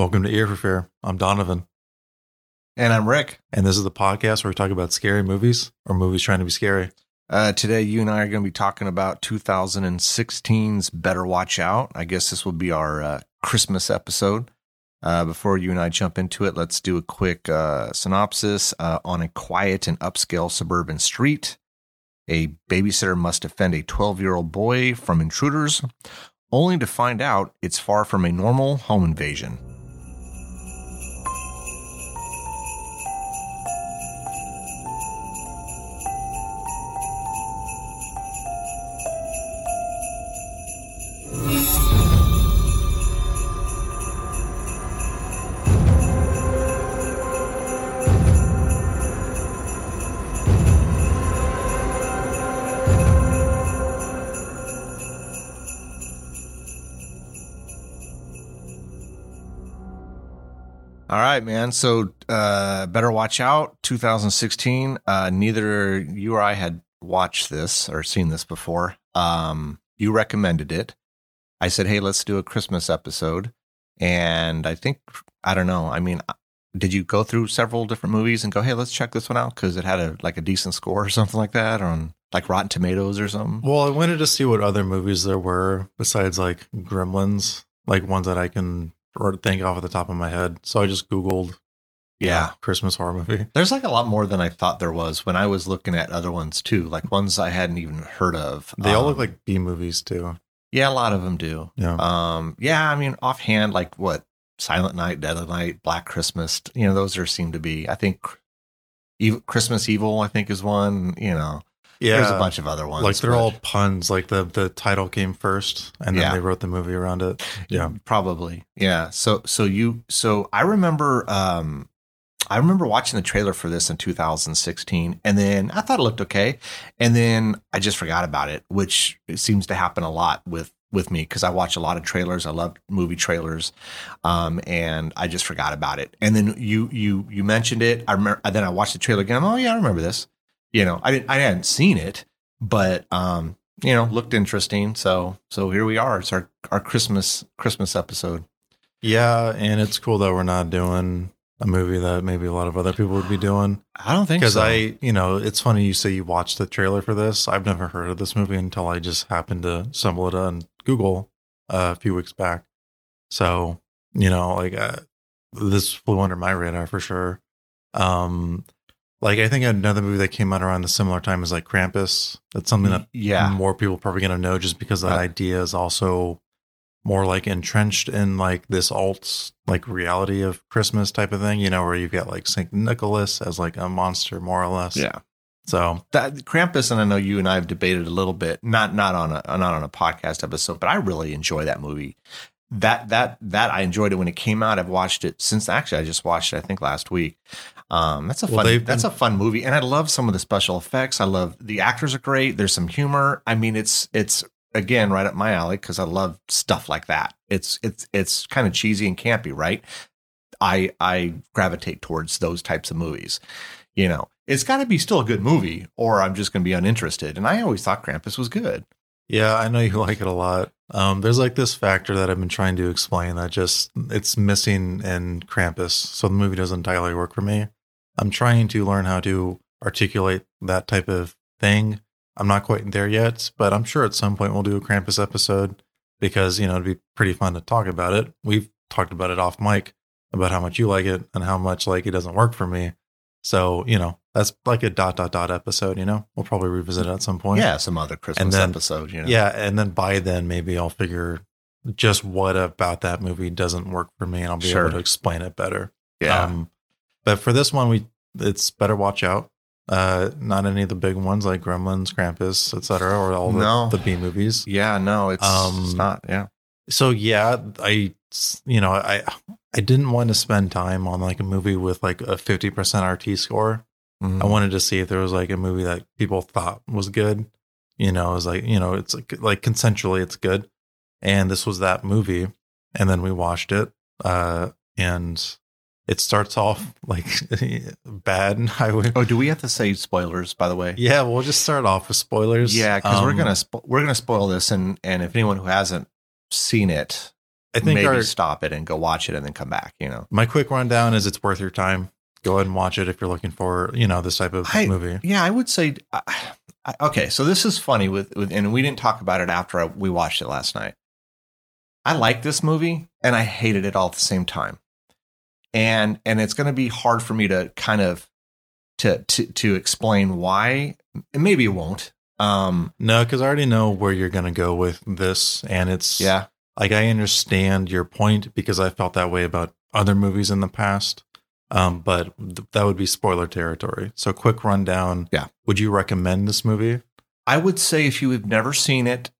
Welcome to Ear for Fair. I'm Donovan, And I'm Rick. and this is the podcast where we talk about scary movies or movies trying to be scary. Uh, today, you and I are going to be talking about 2016's Better Watch Out. I guess this will be our uh, Christmas episode. Uh, before you and I jump into it, let's do a quick uh, synopsis. Uh, on a quiet and upscale suburban street, a babysitter must defend a 12 year old boy from intruders, only to find out it's far from a normal home invasion. All right, man. So, uh, better watch out. 2016. Uh, neither you or I had watched this or seen this before. Um, you recommended it. I said, "Hey, let's do a Christmas episode." And I think I don't know. I mean, uh, did you go through several different movies and go, "Hey, let's check this one out" because it had a like a decent score or something like that, or on like Rotten Tomatoes or something? Well, I wanted to see what other movies there were besides like Gremlins, like ones that I can think off at the top of my head. So I just Googled Yeah. Christmas horror movie. There's like a lot more than I thought there was when I was looking at other ones too, like ones I hadn't even heard of. They all Um, look like B movies too. Yeah, a lot of them do. Yeah. Um, yeah, I mean, offhand, like what Silent Night, Deadly Night, Black Christmas, you know, those are seem to be. I think Ev- Christmas Evil, I think, is one. You know, yeah. there's a bunch of other ones. like they're but all puns. Like the the title came first, and then Yeah. they wrote the movie around it. Yeah. probably. Yeah. So, so you, so I remember, um, I remember watching the trailer for this in 2016, and then I thought it looked okay, and then I just forgot about it, which seems to happen a lot with with me because I watch a lot of trailers. I love movie trailers, um, and I just forgot about it. And then you you you mentioned it. I remember. Then I watched the trailer again. I'm, oh yeah, I remember this. You know, I didn't I hadn't seen it, but um, you know, looked interesting. So so here we are. It's our our Christmas Christmas episode. Yeah, and it's cool that we're not doing a movie that maybe a lot of other people would be doing. I don't think Because so. I, you know, it's funny you say you watched the trailer for this. I've never heard of this movie until I just happened to stumble it on Google uh, a few weeks back. So, you know, like uh, this flew under my radar for sure. Um, like I think another movie that came out around the similar time is like Krampus. That's something that yeah, more people probably gonna know just because that Uh, idea is also more like entrenched in like this alt like reality of Christmas type of thing, you know, where you've got like Saint Nicholas as like a monster more or less. yeah. So That Krampus, and I know you and I have debated a little bit, not not on a not on a podcast episode, but I really enjoy that movie. That that that I enjoyed it when it came out. I've watched it since. Actually, I just watched it. I think last week. Um, that's a Well, fun. that's been- a fun movie, and I love some of the special effects. I love the actors are great. There's some humor. I mean, it's it's again right up my alley because I love stuff like that. It's it's it's kind of cheesy and campy, right? I I gravitate towards those types of movies. You know, it's got to be still a good movie, or I'm just going to be uninterested. And I always thought Krampus was good. yeah, I know you like it a lot. Um, there's like this factor that I've been trying to explain that just it's missing in Krampus, so the movie doesn't entirely work for me. I'm trying to learn how to articulate that type of thing. I'm not quite there yet, but I'm sure at some point we'll do a Krampus episode because you know it'd be pretty fun to talk about it. We've talked about it off mic about how much you like it and how much like it doesn't work for me. So you know that's like a dot dot dot episode. You know we'll probably revisit it at some point. Yeah, some other Christmas And then- episode. You know, Yeah, and then by then maybe I'll figure just what about that movie doesn't work for me, and I'll be Sure. able to explain it better. yeah, Um, but for this one, we it's better watch out. Uh, not any of the big ones like Gremlins, Krampus, etc., or all the, No. the B movies. yeah. No, it's, Um, it's not. Yeah, So yeah, I you know I I didn't want to spend time on like a movie with like a fifty percent RT score. Mhm. I wanted to see if there was like a movie that people thought was good You know, it's like you know, it's like like consensually, it's good. And this was that movie, and then we watched it, uh, and it starts off like bad. I would, Oh, do we have to say spoilers? By the way, yeah, we'll just start off with spoilers. yeah, because we're Um, gonna spo- we're gonna spoil this, and and if anyone who hasn't seen it, I think maybe our, stop it and go watch it and then come back. You know, my quick rundown is it's worth your time. Go ahead and watch it if you're looking for you know this type of I- movie. yeah, I would say. I- okay, so this is funny with with, and we didn't talk about it after I, we watched it last night. I like this movie and I hated it all at the same time, and and it's going to be hard for me to kind of to to to explain why. Maybe it won't. Um, No, because I already know where you're gonna go with this, and it's yeah, like I understand your point because I felt that way about other movies in the past. Um, but th- that would be spoiler territory. So, quick rundown. Yeah. Would you recommend this movie? I would say if you have never seen it,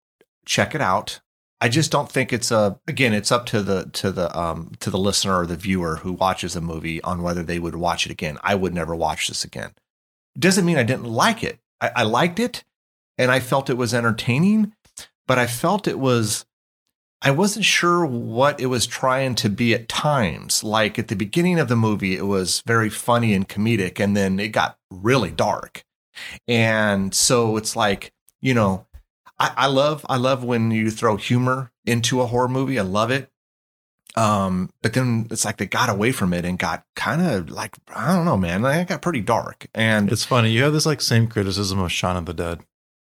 check it out. I just don't think it's a again, it's up to the to the um to the listener or the viewer who watches a movie on whether they would watch it again. I would never watch this again. Doesn't mean I didn't like it. I, I liked it and I felt it was entertaining, but I felt it was I wasn't sure what it was trying to be at times. Like at the beginning of the movie, it was very funny and comedic, and then it got really dark. And so it's like, you know, I, I love I love when you throw humor into a horror movie. I love it. Um, but then it's like they got away from it and got kind of like I don't know, man. Like, it got pretty dark. And It's funny. You have this like same criticism of Shaun of the Dead.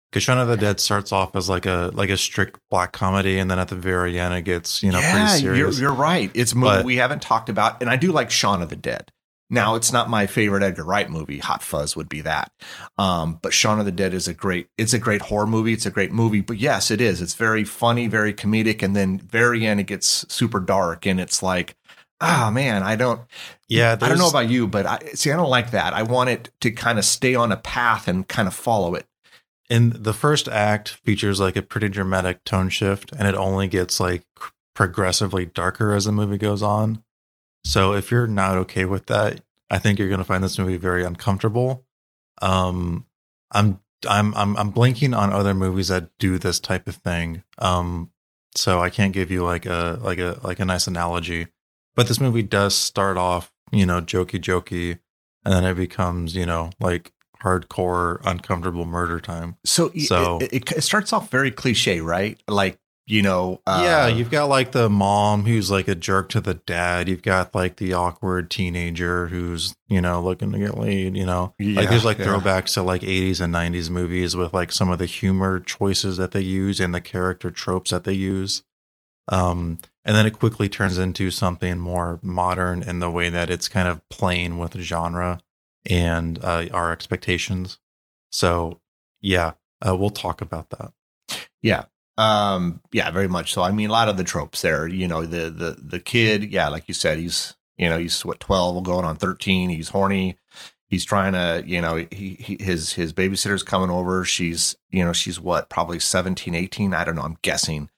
Because Shaun of the Dead starts off as like a like a strict black comedy, and then at the very end it gets you know yeah, pretty you're, you're right. It's movie But- we haven't talked about, and I do like Shaun of the Dead. Now, it's not my favorite Edgar Wright movie. Hot Fuzz would be that. Um, but Shaun of the Dead is a great. It's a great horror movie. It's a great movie. But yes, it is. It's very funny, very comedic, and then very end it gets super dark, and it's like, ah, man, I don't. yeah, I don't know about you, but I see. I don't like that. I want it to kind of stay on a path and kind of follow it. And the first act features like a pretty dramatic tone shift, and it only gets like progressively darker as the movie goes on. So if you're not okay with that, I think you're going to find this movie very uncomfortable. Um, I'm I'm I'm I'm blinking on other movies that do this type of thing. Um, so I can't give you like a like a like a nice analogy. But this movie does start off, you know, jokey jokey, and then it becomes, you know, like hardcore uncomfortable murder time. So, So- it, it, it starts off very cliche, right? Like you know, uh, yeah, you've got like the mom who's like a jerk to the dad. You've got like the awkward teenager who's, you know, looking to get laid, you know. like there's like yeah. throwbacks to like 80s and 90s movies with like some of the humor choices that they use and the character tropes that they use. Um and then it quickly turns into something more modern in the way that it's kind of playing with genre and uh, our expectations. So, yeah, uh, we'll talk about that. Yeah. Um, yeah, very much so. I mean, a lot of the tropes there, you know, the, the, the kid, yeah, like you said, he's, you know, he's what, 12 going on 13. He's horny. He's trying to, you know, he, he, his, his babysitter's coming over. She's, you know, she's what, probably 17, 18. I don't know. I'm guessing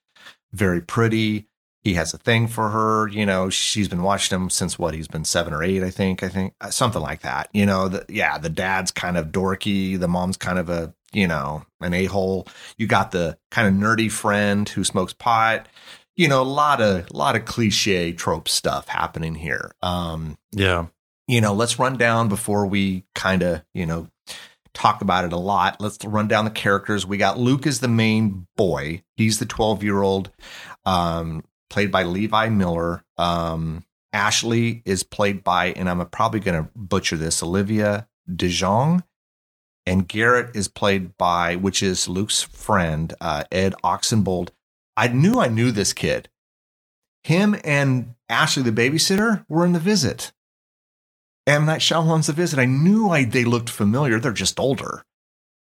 very pretty. He has a thing for her, you know, she's been watching him since what, he's been seven or eight, I think, I think uh, something like that. You know, the, yeah, the dad's kind of dorky. The mom's kind of a, you know, an a-hole. You got the kind of nerdy friend who smokes pot. You know a lot of a lot of cliche trope stuff happening here. Um Yeah. you know let's run down before we kind of you know talk about it a lot. Let's run down the characters. We got luke as the main boy. He's the 12 year old um played by levi miller. Um ashley is played by and i'm probably going to butcher this olivia DeJonge and Garrett is played by, which is Luke's friend, uh, Ed Oxenbould. I knew I knew this kid. Him and Ashley, the babysitter, were in the visit. M Night Shyamalan's the visit. I knew I they looked familiar. They're just older.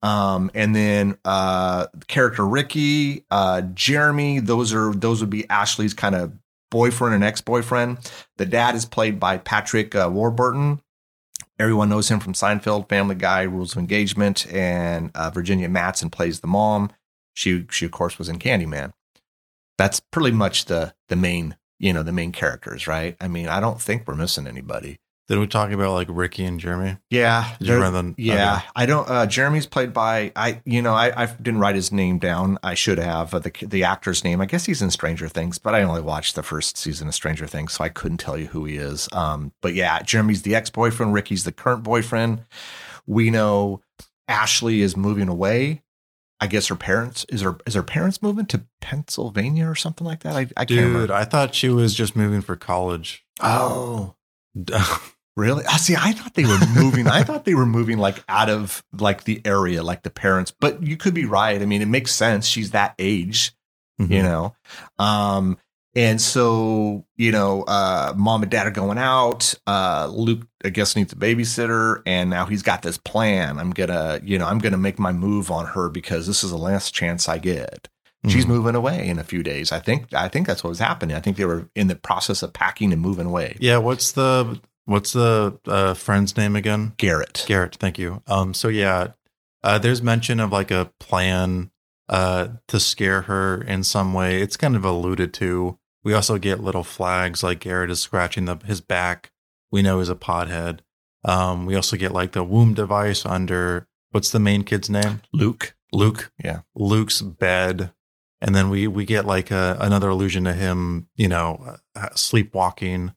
Um, and then uh, character Ricky, uh, Jeremy. Those are those would be Ashley's kind of boyfriend and ex boyfriend. The dad is played by Patrick uh, Warburton. Everyone knows him from Seinfeld, Family Guy, Rules of Engagement, and uh, Virginia Madsen plays the mom. She, she of course, was in Candyman. That's pretty much the the main, you know, the main characters, right? I mean, I don't think we're missing anybody. Did we talk about like Ricky and Jeremy? Yeah, Did you they're- Yeah, okay. I don't. Uh, Jeremy's played by I. You know, I, I didn't write his name down. I should have uh, the the actor's name. I guess he's in Stranger Things, but I only watched the first season of Stranger Things, so I couldn't tell you who he is. Um, but yeah, Jeremy's the ex boyfriend. Ricky's the current boyfriend. We know Ashley is moving away. I guess her parents is her is her parents moving to Pennsylvania or something like that. I, I can't Dude, remember. I thought she was just moving for college. Oh, Really? I see. I thought they were moving. I thought they were moving like out of like the area, like the parents. But you could be right. I mean, it makes sense. She's that age, you Mhm. know. Um, and so you know, uh, mom and dad are going out. Uh, Luke, I guess, needs a babysitter, and now he's got this plan. I'm gonna, you know, I'm gonna make my move on her because this is the last chance I get. She's Mhm. moving away in a few days. I think. I think that's what was happening. I think they were in the process of packing and moving away. Yeah, what's the what's the uh, friend's name again? Garrett. Garrett, thank you. Um, so yeah, uh, there's mention of like a plan uh to scare her in some way. It's kind of alluded to. We also get little flags like Garrett is scratching the his back. We know he's a pothead. Um, we also get like the womb device under what's the main kid's name? Luke. Luke. Yeah. Luke's bed. And then we we get like a, another allusion to him, you know, uh, sleepwalking.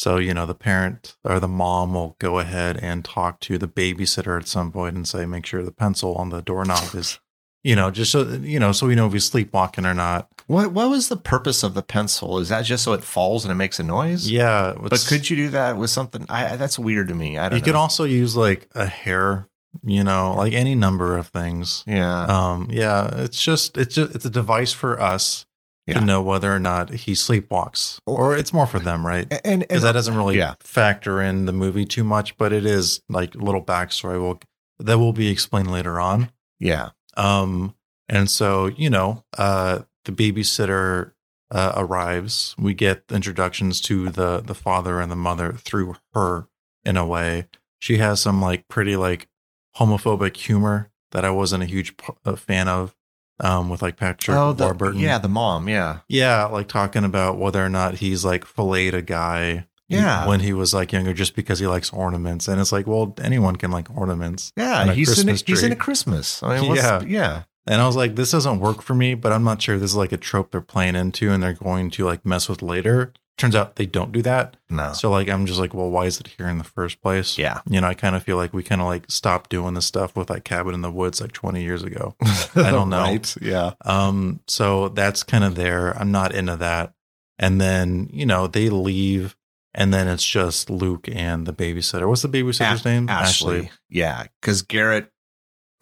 So, you know, the parent or the mom will go ahead and talk to the babysitter at some point and say, make sure the pencil on the doorknob is, you know, just so, you know, so we know if he's sleepwalking or not. What what was the purpose of the pencil? Is that just so it falls and it makes a noise? Yeah. But could you do that with something? I, that's weird to me. I don't you know. could also use like a hair, you know, like any number of things. yeah. Um, yeah, it's just, it's just, it's a device for us Yeah. to know whether or not he sleepwalks or it's more for them, right? and because that doesn't really yeah. factor in the movie too much, but it is like a little backstory will that will be explained later on. yeah. Um, and so you know, uh, the babysitter uh, arrives. We get introductions to the the father and the mother through her in a way. She has some like pretty like homophobic humor that I wasn't a huge p- uh, fan of. Um, with like Patrick oh, the, Warburton, yeah, the mom. Yeah. yeah, like talking about whether or not he's like filleted a guy. Yeah. When he was like younger, just because he likes ornaments, and it's like, well, anyone can like ornaments. Yeah. He's in a, Christmas he's in a. Christmas. I mean, Yeah. yeah. And I was like, this doesn't work for me, but I'm not sure this is like a trope they're playing into, and they're going to like mess with later. Turns out they don't do that. No. So like, I'm just like, well, why is it here in the first place? Yeah. You know, I kind of feel like we kind of like stopped doing this stuff with like Cabin in the Woods like 20 years ago. I don't know. Right? Yeah. Um, so that's kind of there. I'm not into that. And then, you know, they leave and then it's just Luke and the babysitter. What's the babysitter's name? Ashley. Yeah. Because Garrett,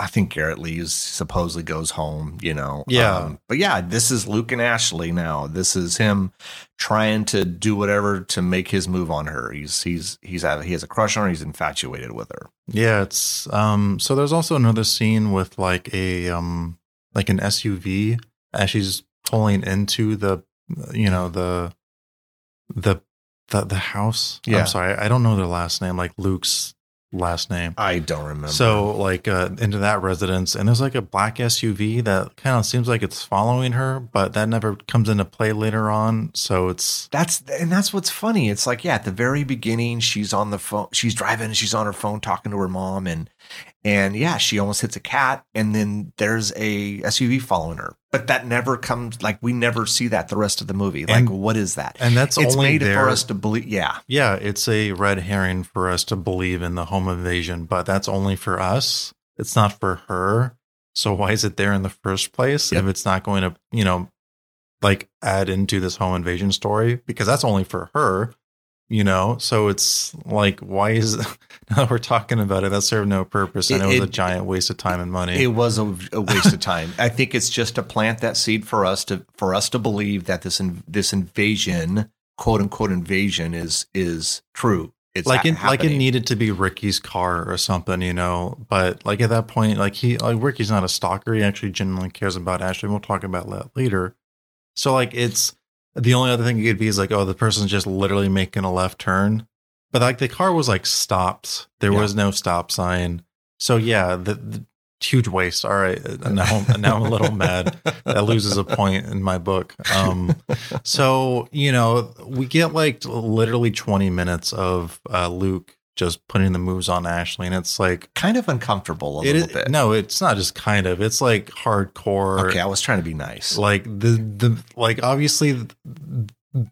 I think Garrett leaves, supposedly goes home, you know. Yeah. Um, but yeah, this is Luke and Ashley now. This is him trying to do whatever to make his move on her. He's he's he's had, he has a crush on her. He's infatuated with her. Yeah, it's um so there's also another scene with like a um like an SUV as she's pulling into the you know the the the, the house. Yeah. I'm sorry, I don't know their last name, like Luke's last name. I don't remember. So like uh, into that residence, and there's like a black SUV that kind of seems like it's following her, but that never comes into play later on. So it's That's and that's what's funny. It's like yeah, at the very beginning, she's on the phone, she's driving, and she's on her phone talking to her mom, and and yeah, she almost hits a cat, and then there's a SUV following her. But that never comes like we never see that the rest of the movie. Like And- what is that? and that's it's only made there for us to believe. Yeah, Yeah, it's a red herring for us to believe in the home invasion, but that's only for us. It's not for her. So why is it there in the first place Yep. if it's not going to, you know, like add into this home invasion story? Because that's only for her, you know? So it's like, why is now that we're talking about it, that served no purpose and It- it, was a giant waste of time and money. it was a, a waste of time. I think it's just to plant that seed for us to for us to believe that this in, this invasion, quote unquote invasion, is is true. It's like it like it needed to be Ricky's car or something, you know. But like at that point, like he like Ricky's not a stalker. He actually genuinely cares about Ashley. We'll talk about that later. So like it's the only other thing it could be is like, oh, the person's just literally making a left turn. But like the car was like stopped. There Yeah. was no stop sign. So yeah, the, the huge waste. All right, now now I'm a little mad. That loses a point in my book. Um, so you know, we get like literally 20 minutes of uh, Luke just putting the moves on Ashley, and it's like kind of uncomfortable a it little is, bit. no, it's not just kind of. It's like hardcore. okay, I was trying to be nice. Like the the like obviously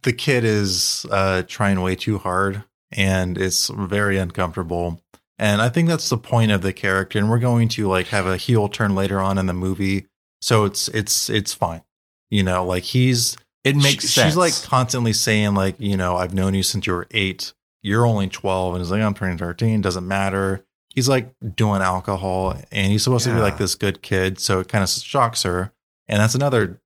the kid is uh trying way too hard and it's very uncomfortable. And I think that's the point of the character and we're going to like have a heel turn later on in the movie. So it's it's it's fine. You know, like he's It makes she- sense. She's like constantly saying like, you know, I've known you since you were 8. You're only 12 and he's like I'm turning 13, doesn't matter. He's like doing alcohol and he's supposed to be like this good kid, so it kind of shocks her. And that's another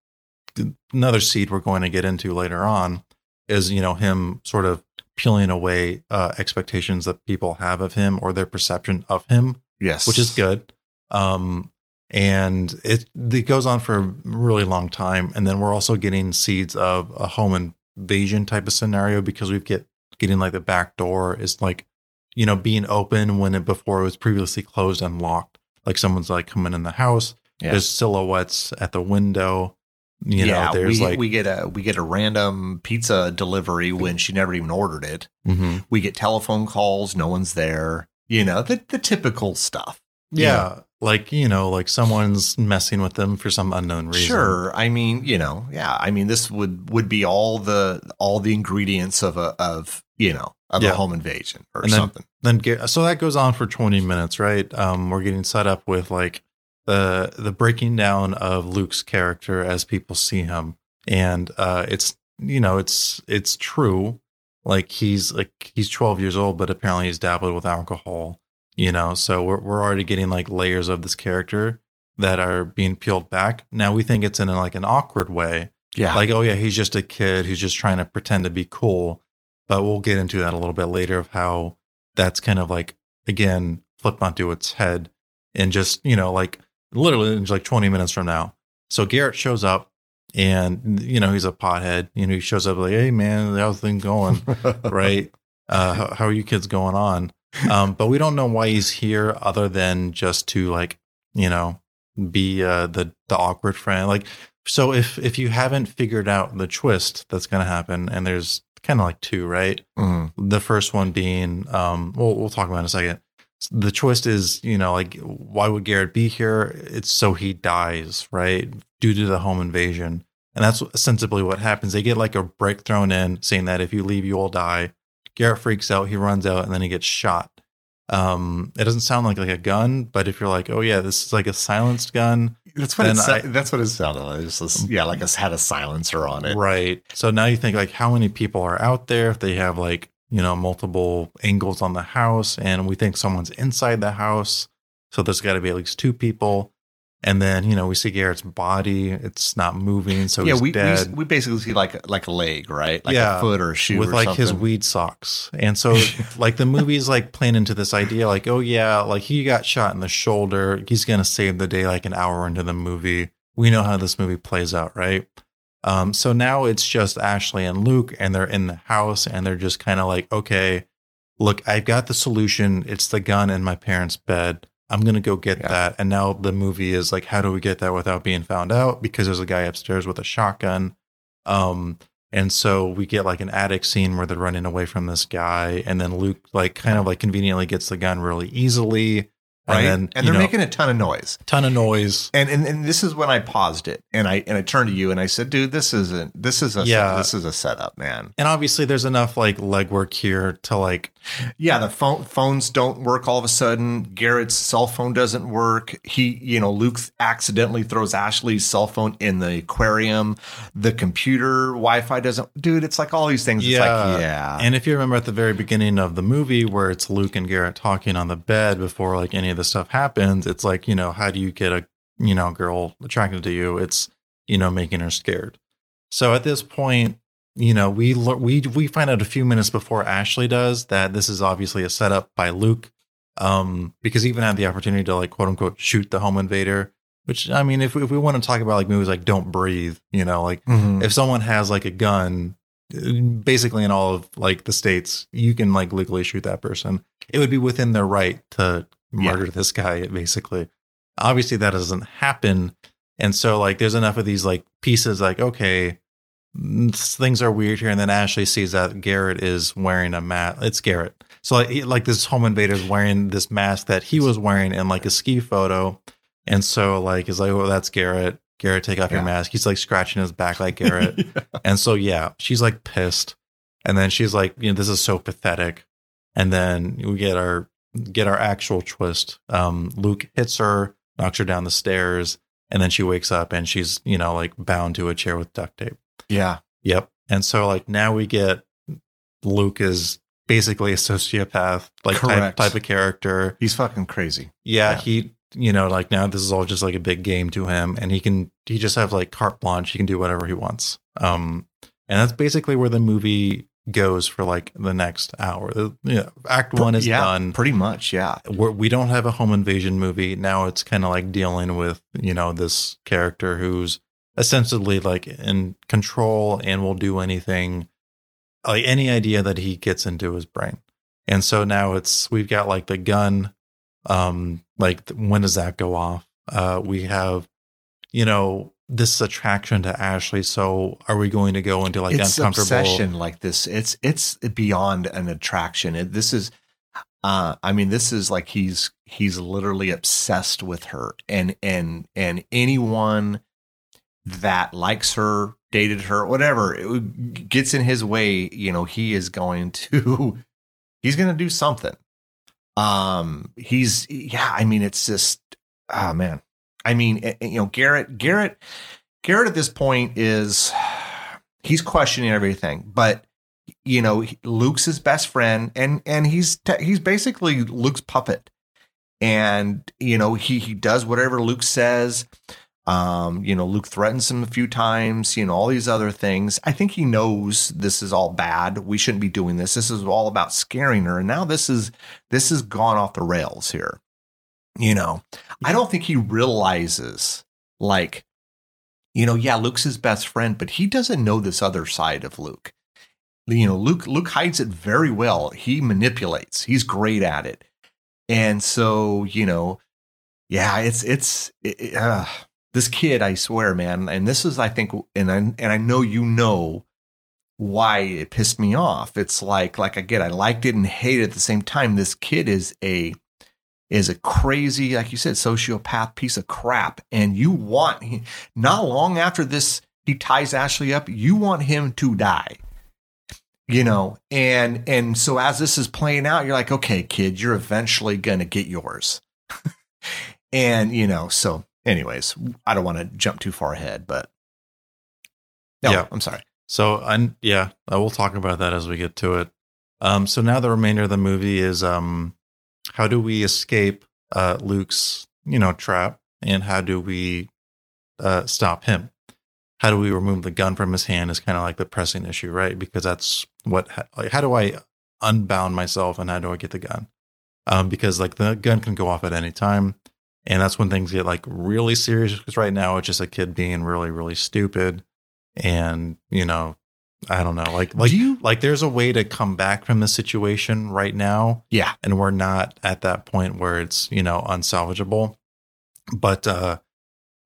another seed we're going to get into later on is you know him sort of peeling away uh, expectations that people have of him or their perception of him yes, which is good um and it it goes on for a really long time and then we're also getting seeds of a home invasion type of scenario because we get getting like the back door is like you know being open when it before it was previously closed and locked like someone's like coming in the house Yeah. there's silhouettes at the window you yeah, know there's we, like we get a we get a random pizza delivery when she never even ordered it. Mhm. We get telephone calls, no one's there. You know, the the typical stuff. yeah like you know like someone's messing with them for some unknown reason Sure. I mean, you know, yeah. I mean, this would would be all the all the ingredients of a of you know of Yeah. a home invasion or And something. then get so that goes on for 20 minutes right? Um we're getting set up with like the the breaking down of luke's character as people see him. And uh it's you know it's it's true. Like he's like he's 12 years old but apparently he's dabbled with alcohol you know? So we're, we're already getting like layers of this character that are being peeled back. Now we think it's in like an awkward way. Yeah. like oh yeah he's just a kid who's just trying to pretend to be cool but we'll get into that a little bit later of how that's kind of like again flipped onto its head and just you know like literally in like 20 minutes from now. So garrett shows up and you know he's a pothead. You know he shows up like hey man how's things going? Right? Uh how, how are you kids going on? Um but we don't know why he's here other than just to like you know be uh the the awkward friend. Like so if if you haven't figured out the twist that's going to happen and there's kind of like two right? Mhm. the first one being um we'll, we'll talk about in a second. The twist is you know like why would garrett be here? It's so he dies right? Due to the home invasion. And that's sensibly what happens. They get like a brick thrown in saying that if you leave you will die. Garrett freaks out. He runs out and then he gets shot. Um it doesn't sound like like a gun but if you're like oh yeah this is like a silenced gun That's what it I- that's what it sounded like. It's just, yeah, like it's had a silencer on it. Right. So now you think like how many people are out there if they have like, you know, multiple angles on the house and we think someone's inside the house. So there's got to be at least two people. And then, you know, we see Garrett's body. It's not moving. So yeah, we, we we basically see like like a leg, right? Like Yeah, a foot or a shoe with or like his weed socks. And so like the movie's like playing into this idea like, oh yeah, like he got shot in the shoulder. He's going to save the day like an hour into the movie. We know how this movie plays out, right? Um, so now it's just Ashley and Luke, and they're in the house, and they're just kind of like, okay, look, I've got the solution. It's the gun in my parents' bed. I'm gonna go get Yeah. that. And now the movie is like, how do we get that without being found out? Because there's a guy upstairs with a shotgun. Um, and so we get like an attic scene where they're running away from this guy, and then Luke like kind of like conveniently gets the gun really easily. Right? And And, then you they're know, making a ton of noise. ton of noise. And, and and this is when I paused it and I and I turned to you and I said, "Dude, this isn't this is a Yeah. this is a setup, man." And obviously there's enough like legwork here to like Yeah, the phone phones don't work all of a sudden. Garrett's cell phone doesn't work. He, you know, Luke accidentally throws Ashley's cell phone in the aquarium. The computer Wi-Fi doesn't. Dude, it's like all these things. It's Yeah. like, yeah, And if you remember at the very beginning of the movie where it's Luke and Garrett talking on the bed before like any of this stuff happens, it's like, you know, how do you get a, you know, girl attracted to you? It's, you know, making her scared. So at this point, you know, we we we find out a few minutes before Ashley does that this is obviously a setup by Luke um because he even had the opportunity to like quote unquote shoot the home invader, which I mean if we, if we want to talk about like movies like Don't Breathe, you know, like Mhm. if someone has like a gun basically in all of like the states you can like legally shoot that person it would be within their right to murder this guy basically obviously that doesn't happen. And so like there's enough of these like pieces like, okay, things are weird here. And then Ashley sees that Garrett is wearing a mask. It's Garrett. So like, he- like this home invader is wearing this mask that he was wearing in like a ski photo. And so like it's like, oh, that's Garrett. Garrett, take off your mask. He's like scratching his back like Garrett. And so yeah, she's like pissed. And then she's like, you know, this is so pathetic. And then we get our get our actual twist. Um, Luke hits her, knocks her down the stairs, and then she wakes up and she's, you know, like bound to a chair with duct tape. yeah. Yep. And so like now we get Luke is basically a sociopath like type, type of character. He's fucking crazy. Yeah, Yeah. he you know, like now this is all just like a big game to him and he can he just have like carte blanche, he can do whatever he wants. Um and that's basically where the movie goes for like the next hour. The, you know, act 1 is yeah, done. Pretty much. Yeah. We're, we don't have a home invasion movie. Now it's kind of like dealing with, you know, this character who's essentially like in control and will do anything, like any idea that he gets into his brain. And so now it's, we've got like the gun. Um, like when does that go off? Uh, we have, you know, this attraction to Ashley. So are we going to go into like it's uncomfortable? obsession like this. It's it's beyond an attraction. It, this is, uh, I mean, this is like he's he's literally obsessed with her, and and and anyone that likes her, dated her, whatever, it gets in his way. You know, he is going to he's going to do something. Um, he's yeah. I mean, it's just oh man. I mean, eh, eh, you know, Garrett, Garrett, Garrett at this point is he's questioning everything, but you know, Luke's his best friend, and and he's te- he's basically Luke's puppet, and you know, he he does whatever Luke says. Um, you know, Luke threatens him a few times, you know, all these other things. I think he knows this is all bad. We shouldn't be doing this. This is all about scaring her. And now this is this has gone off the rails here. You know, I don't think he realizes like, you know, yeah, Luke's his best friend, but he doesn't know this other side of Luke. You know, Luke Luke hides it very well. He manipulates. He's great at it. And so, you know, yeah, it's it's it, uh, this kid, I swear, man. And this is, I think, and I and I know you know why it pissed me off. It's like, like again, I liked it and hated it at the same time. This kid is a is a crazy, like you said, sociopath piece of crap, and you want not long after this, he ties Ashley up. You want him to die, you know, and and so as this is playing out, you're like, okay, kid, you're eventually gonna get yours, and you know, so anyways, I don't want to jump too far ahead, but no, Yeah. I'm sorry. So, and yeah, we'll talk about that as we get to it. Um, so now the remainder of the movie is um, how do we escape uh, Luke's, you know, trap, and how do we uh, stop him? How do we remove the gun from his hand? Is kind of like the pressing issue, right? Because that's what. Like, how do I unbound myself, and how do I get the gun? Um, because like the gun can go off at any time, and that's when things get like really serious. Because right now it's just a kid being really, really stupid and you know i don't know like like Do you- like there's a way to come back from the situation right now. Yeah, and we're not at that point where it's you know unsalvageable. But uh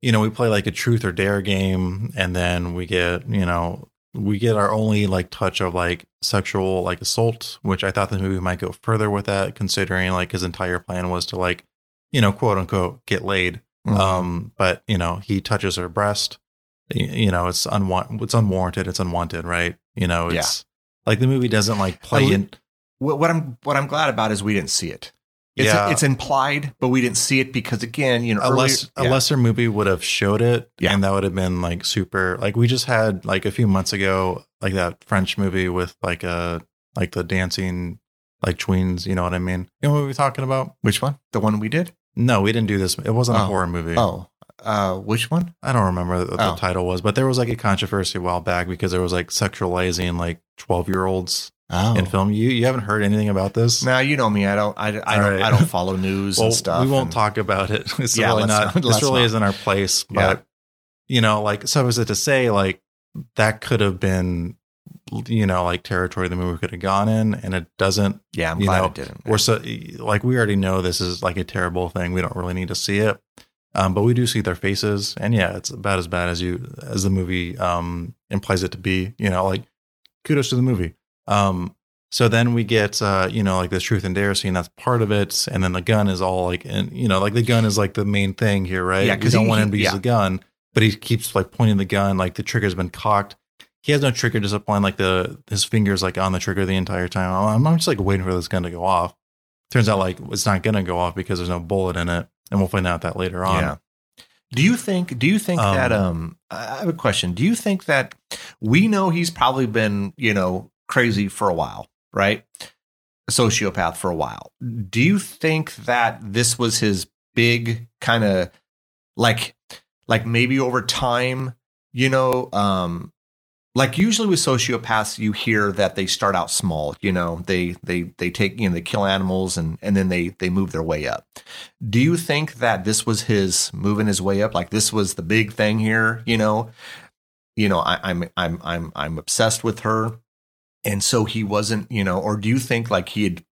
you know we play like a truth or dare game and then we get you know we get our only like touch of like sexual like assault which i thought the movie might go further with that considering like his entire plan was to like you know quote unquote get laid. Mhm. um but you know he touches her breast you know it's unwa- it's unwarranted it's unwanted right you know Yeah. it's like the movie doesn't like play in what, what I'm what I'm glad about is we didn't see it. It's, Yeah. it's implied, but we didn't see it because again, you know, unless earlier, a lesser movie would have showed it Yeah. and that would have been like super like we just had like a few months ago like that french movie with like a like the dancing like tweens you know what i mean you know what we're talking about which one? The one we did? no we didn't do this it wasn't a Oh. horror movie Oh, uh, which one? i don't remember what the Oh. title was but there was like a controversy a while back because there was like sexualizing like 12 year olds Oh, in film you you haven't heard anything about this now you know me. I don't. I, I don't. Right. I don't follow news well, and stuff. we won't and- talk about it. It's Yeah, really not. not- this really not. isn't our place. But Yeah. you know, like so is it to say like that could have been, you know, like territory the movie could have gone in, and it doesn't. Yeah, I'm glad know, it didn't. We're so like we already know this is like a terrible thing. We don't really need to see it. Um, but we do see their faces, and yeah, it's about as bad as you as the movie um, implies it to be. You know, like kudos to the movie. Um, so then we get uh, you know like this truth and dare scene that's part of it, and then the gun is all like and you know like the gun is like the main thing here, right? Yeah, because don't he- want him to use yeah. the gun, but he keeps like pointing the gun, like the trigger's been cocked. He has no trigger discipline, like the his fingers like on the trigger the entire time. I'm, I'm just like waiting for this gun to go off. Turns out like it's not gonna go off because there's no bullet in it, and we'll find out that later on. Yeah. Do you think? Do you think Um, that? Um, I have a question. Do you think that we know he's probably been, you know, crazy for a while, right? A sociopath for a while. Do you think that this was his big kind of like, like maybe over time, you know, um, like usually with sociopaths you hear that they start out small you know they they they take you know they kill animals and and then they they move their way up. Do you think that this was his moving his way up? Like this was the big thing here you know? You know I, i'm i'm i'm i'm obsessed with her. And so he wasn't you know or do you think like he had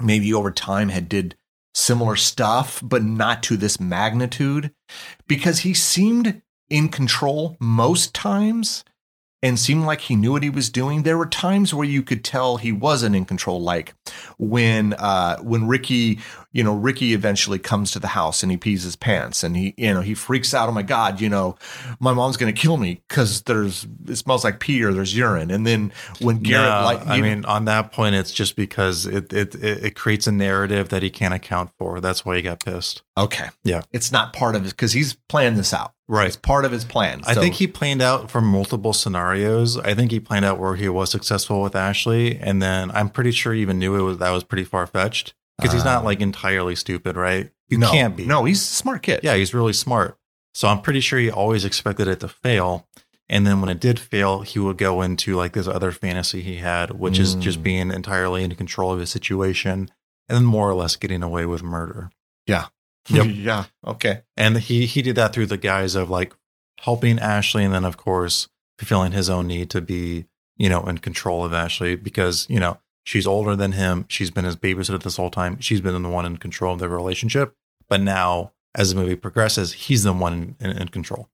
maybe over time had did similar stuff but not to this magnitude? Because he seemed in control most times and seemed like he knew what he was doing. There were times where you could tell he wasn't in control, like when uh, when Ricky, you know, Ricky eventually comes to the house and he pees his pants and he, you know, he freaks out. Oh my god, you know, my mom's gonna kill me because there's it smells like pee or there's urine. And then when Garrett, No, like, I mean, on that point, it's just because it, it it it creates a narrative that he can't account for. That's why he got pissed. okay, Yeah. it's not part of it because he's planned this out. It's Right. part of his plan. I So- think he planned out for multiple scenarios. I think he planned out where he was successful with Ashley, and then I'm pretty sure he even knew it was that was pretty far fetched because he's not Uh, like entirely stupid, right? You no, can't be. No, he's a smart kid. Yeah, he's really smart. So I'm pretty sure he always expected it to fail. And then when it did fail, he would go into like this other fantasy he had, which is just Mm. being entirely in control of his situation and then more or less getting away with murder. Yep. yeah. Okay. And he he did that through the guise of like helping Ashley and then of course fulfilling his own need to be, you know, in control of Ashley because, you know, she's older than him. She's been his babysitter this whole time. She's been the one in control of their relationship. But now as the movie progresses, he's the one in, in control.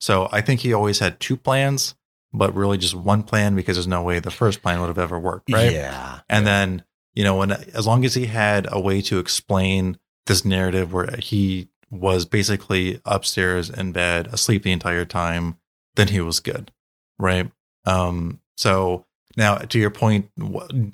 So I think he always had two plans, but really just one plan because there's no way the first plan would have ever worked. Right. Yeah. And then, you know, when as long as he had a way to explain this narrative where he was basically upstairs in bed, asleep the entire time, then he was good. Right. Um, so now to your point,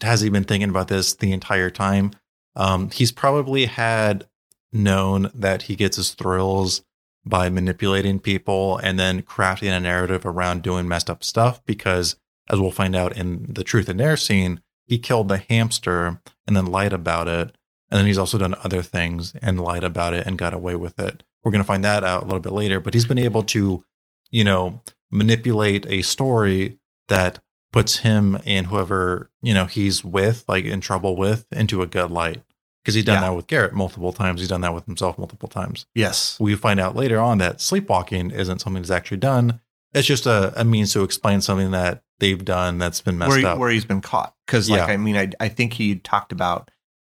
has he been thinking about this the entire time? Um, he's probably had known that he gets his thrills by manipulating people and then crafting a narrative around doing messed up stuff because as we'll find out in the truth and dare scene, he killed the hamster and then lied about it. And then he's also done other things and lied about it and got away with it. We're going to find that out a little bit later, but he's been able to, you know, manipulate a story that puts him and whoever, you know, he's with, like in trouble with, into a good light. Because he's done Yeah. that with Garrett multiple times. He's done that with himself multiple times Yes. we find out later on that sleepwalking isn't something that's actually done. It's just a, a means to explain something that they've done that's been messed where, he, up. where he's been caught. Because, like, Yeah. I mean, I, I think he talked about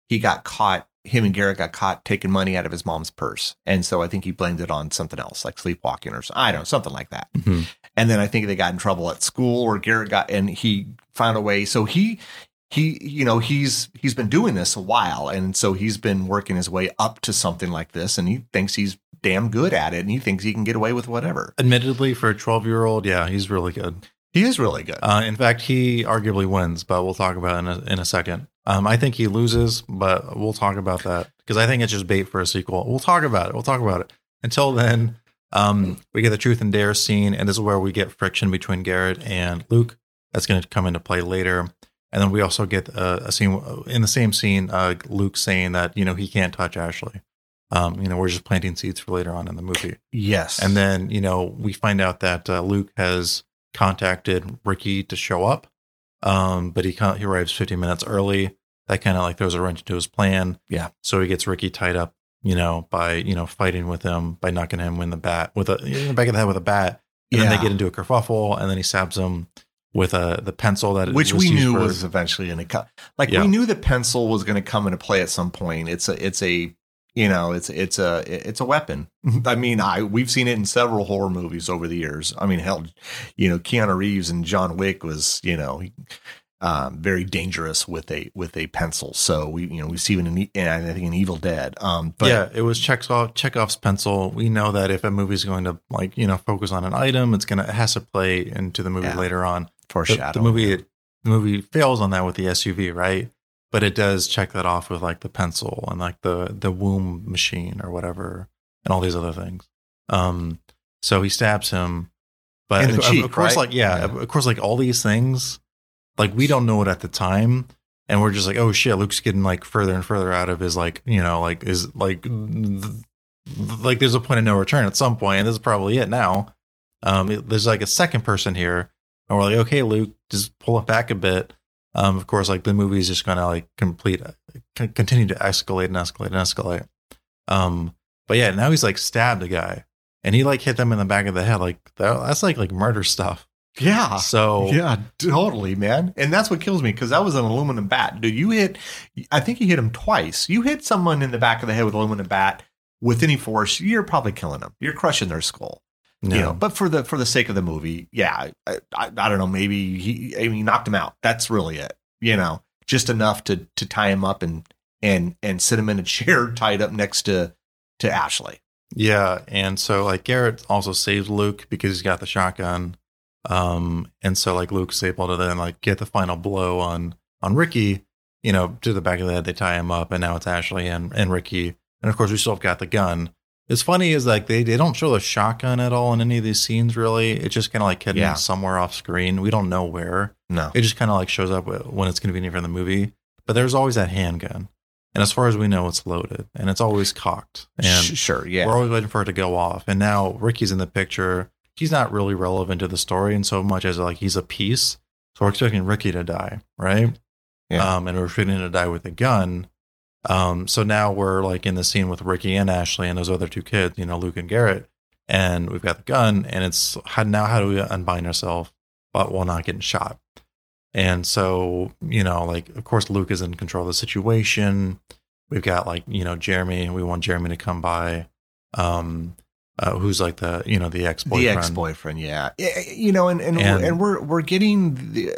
he got caught. Him and Garrett got caught taking money out of his mom's purse, and so I think he blamed it on something else, like sleepwalking or something. I don't know, something like that. Mhm. And then I think they got in trouble at school, or Garrett got, and he found a way. So he, he, you know, he's he's been doing this a while, and so he's been working his way up to something like this, and he thinks he's damn good at it, and he thinks he can get away with whatever. Admittedly, for a 12 year old, yeah, he's really good. He is really good. Uh, in fact, he arguably wins, but we'll talk about it in a, in a second. Um, I think he loses, but we'll talk about that because I think it's just bait for a sequel. We'll talk about it. We'll talk about it. Until then, um, we get the truth and dare scene, and this is where we get friction between Garrett and Luke. That's going to come into play later. And then we also get a, a scene in the same scene, uh, Luke saying that you know he can't touch Ashley. Um, you know, we're just planting seeds for later on in the movie. yes, And then, you know, we find out that uh, Luke has contacted Ricky to show up, um, but he he arrives 15 minutes early. That kind of like throws a wrench into his plan. Yeah. So he gets Ricky tied up, you know, by you know fighting with him by knocking him in the bat with a in the back of the head with a bat, and then Yeah. they get into a kerfuffle, and then he stabs him with a the pencil that which was we knew for- was eventually going to come. Like Yeah. we knew the pencil was going to come into play at some point. It's a it's a You know, it's it's a it's a weapon. I mean, I we've seen it in several horror movies over the years. I mean, hell, you know, Keanu Reeves and John Wick was you know um, very dangerous with a with a pencil. So we you know we see even in, I think in Evil Dead. Um, but yeah, it was Chekhov, Chekhov's pencil. We know that if a movie is going to like you know focus on an item, it's gonna it has to play into the movie Yeah. later on. The, foreshadow the movie the movie fails on that with the SUV, right? But it does check that off with like the pencil and like the the womb machine or whatever, and all these other things. Um, so he stabs him, but of, of course, right? like yeah, Yeah. of course, like all these things, like we don't know it at the time, and we're just like, oh shit, Luke's getting like further and further out of his like you know like is like th- like there's a point of no return at some point, and this is probably it now. Um, it- there's like a second person here, and we're like, okay, Luke, just pull it back a bit. Um, of course, like the movie is just gonna like complete, continue to escalate and escalate and escalate. Um, but yeah, now he's like stabbed a guy, and he like hit them in the back of the head. Like that, that's like like murder stuff. yeah. So Yeah, totally, man. And that's what kills me because that was an aluminum bat. Dude, you hit, I think you hit him twice. You hit someone in the back of the head with aluminum bat with any force, you're probably killing them. You're crushing their skull. No. You know, but for the for the sake of the movie, yeah, I, I, I don't know. Maybe he, I mean, he knocked him out. That's really it. You know, just enough to to tie him up and and and sit him in a chair tied up next to to Ashley. Yeah, and so like Garrett also saves Luke because he's got the shotgun. Um, and so like Luke's able to then like get the final blow on on Ricky, you know, to the back of the head. They tie him up, and now it's Ashley and and Ricky. And of course, we still have got the gun. It's funny is like they they don't show the shotgun at all in any of these scenes. Really, it's just kind of like hidden Yeah. somewhere off screen. We don't know where. No, It just kind of like shows up when it's convenient for the movie. But there's always that handgun, and as far as we know, it's loaded and it's always cocked. And sure, yeah, we're always waiting for it to go off. And now Ricky's in the picture. He's not really relevant to the story in so much as like he's a piece. So we're expecting Ricky to die, right? Yeah. Um, and we're expecting him to die with a gun. Um, so now we're like in the scene with Ricky and Ashley and those other two kids, you know, Luke and Garrett, and we've got the gun, and it's how now how do we unbind ourselves, but while not getting shot? And so you know, like of course Luke is in control of the situation. We've got like you know Jeremy. We want Jeremy to come by, um, uh, who's like the you know the ex boyfriend. the ex-boyfriend yeah Yeah, you know and and, And- and we're we're getting the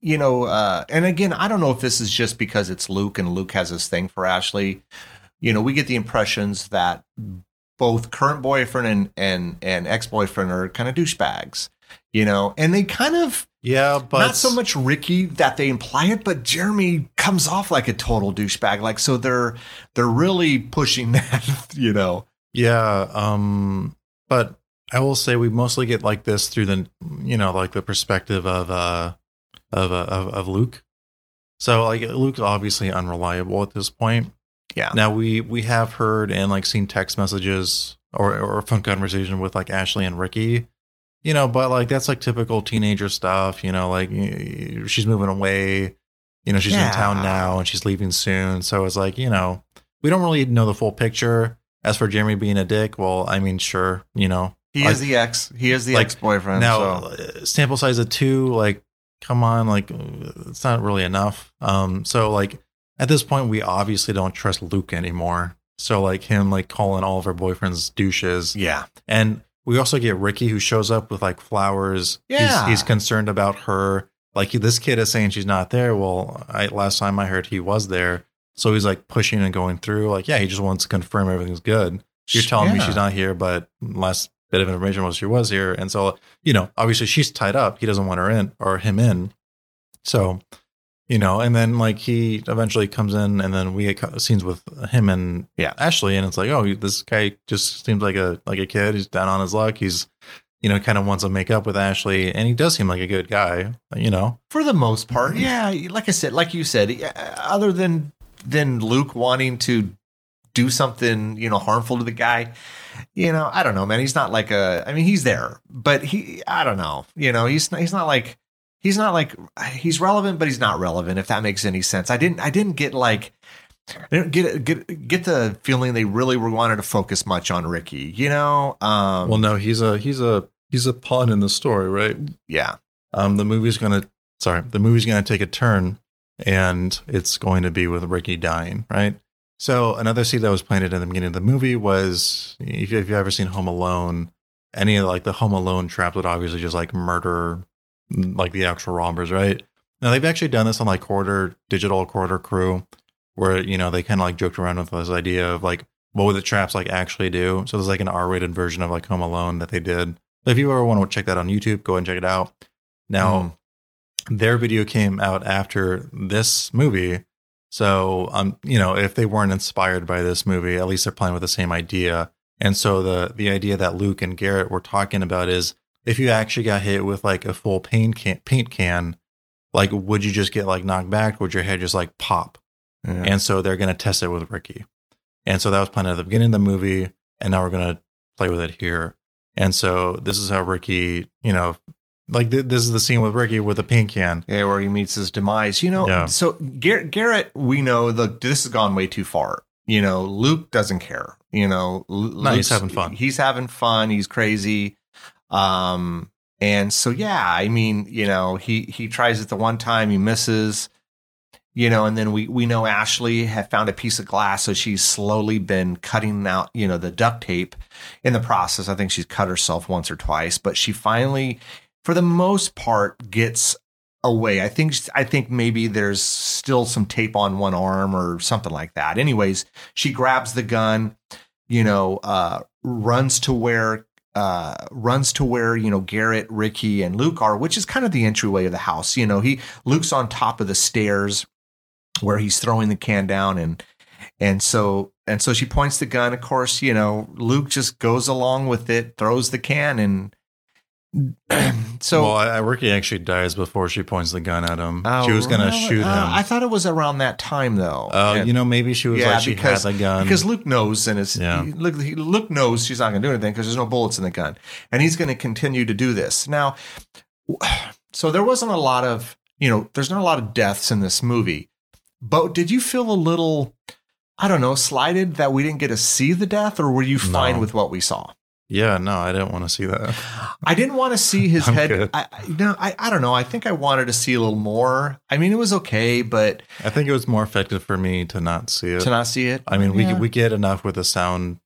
you know uh and again i don't know if this is just because it's luke and luke has this thing for ashley. You know we get the impressions that both current boyfriend and and and ex-boyfriend are kind of douchebags you know and they kind of Yeah, but not so much ricky that they imply it but jeremy comes off like a total douchebag like so they're they're really pushing that you know. Yeah, um, but I will say we mostly get like this through the you know like the perspective of uh of uh, of, of Luke. So like Luke's obviously unreliable at this point. Yeah. Now we we have heard and like seen text messages or or a phone conversation with like Ashley and Ricky. You know, but like that's like typical teenager stuff. You know, like she's moving away. You know, she's in town now and she's leaving soon. So it's like you know we don't really know the full picture. As for Jeremy being a dick, well, I mean, sure, you know. he Like- is the ex he is the like, ex-boyfriend now, so. uh, sample size of two, like, come on, like, it's not really enough. Um, so like at this point, we obviously don't trust Luke anymore. So like him, like calling all of our boyfriends douches, yeah and we also get Ricky who shows up with like flowers. Yeah. he's, he's concerned about her. Like this kid is saying she's not there. Well, I last time I heard he was there. So he's like pushing and going through. Like, yeah, he just wants to confirm everything's good. You're telling me she's not here, but last of information was she was here. And so, you know, obviously she's tied up. He doesn't want her in or him in. So, you know, and then like he eventually comes in and then we get scenes with him and Yeah. Ashley. And it's like, oh, this guy just seems like a, like a kid. He's down on his luck. He's, you know, kind of wants to make up with Ashley. And he does seem like a good guy, you know? for the most part mm-hmm. yeah like i said like you said other than than luke wanting to do something you know harmful to the guy you know i don't know man he's not like a i mean he's there but he i don't know you know he's he's not like he's not like he's relevant but he's not relevant if that makes any sense i didn't i didn't get like I didn't get get get the feeling they really wanted to focus much on Ricky, you know. Um, Well, no, he's a, he's a, he's a pawn in the story, right? yeah, Um, the movie's gonna sorry, the movie's gonna take a turn, and it's going to be with Ricky dying, right? So another seed that was planted in the beginning of the movie was if, you- if you've ever seen Home Alone, any of like the Home Alone traps would obviously just like murder mm, like the actual robbers, right? Now they've actually done this on like Corridor Digital Corridor Crew, where you know they kind of like joked around with this idea of like what would the traps like actually do. So there's like an R-rated version of like Home Alone that they did. If you ever want to check that on YouTube, go and check it out. Now mm-hmm. their video came out after this movie. So, um, you know, if they weren't inspired by this movie, at least they're playing with the same idea. And so the the idea that Luke and Garrett were talking about is if you actually got hit with like a full paint can, paint can, like would you just get like knocked back? Would your head just like pop? Yeah. And so they're going to test it with Ricky. And so that was planned at the beginning of the movie. And now we're going to play with it here. And so this is how Ricky, you know, like th- this is the scene with Ricky with the paint can. Yeah, where he meets his demise. You know, Yeah. so Garrett, Garrett, we know the this has gone way too far. You know, Luke doesn't care. You know, No, he's having fun. He's having fun. He's crazy. Um, and so yeah, I mean, you know, he he tries it the one time, he misses. You know, and then we we know Ashley had found a piece of glass, so she's slowly been cutting out, you know, the duct tape in the process. I think she's cut herself once or twice, but she finally, for the most part, gets away. I think I think maybe there's still some tape on one arm or something like that. Anyways, she grabs the gun, you know, uh, runs to where uh, runs to where you know Garrett, Ricky, and Luke are, which is kind of the entryway of the house. You know, he Luke's on top of the stairs where he's throwing the can down and and so and so she points the gun of course you know luke just goes along with it throws the can and so well, I, I- Ricky actually dies before she points the gun at him. Oh, she was going to really? shoot him. Uh, I thought it was around that time though. Oh, And- you know, maybe she was Yeah, like she because- had the gun. because Luke knows, and it's Yeah. Luke, Luke knows she's not going to do anything because there's no bullets in the gun, and he's going to continue to do this. Now, so there wasn't a lot of you know, there's not a lot of deaths in this movie, but did you feel a little, I don't know, slighted that we didn't get to see the death, or were you fine No. with what we saw? Yeah, no, I didn't want to see that. I didn't want to see his head. I, I, no, I, I don't know. I think I wanted to see a little more. I mean, it was okay, but I think it was more effective for me to not see it. to not see it. I mean, we Yeah. we get enough with the sound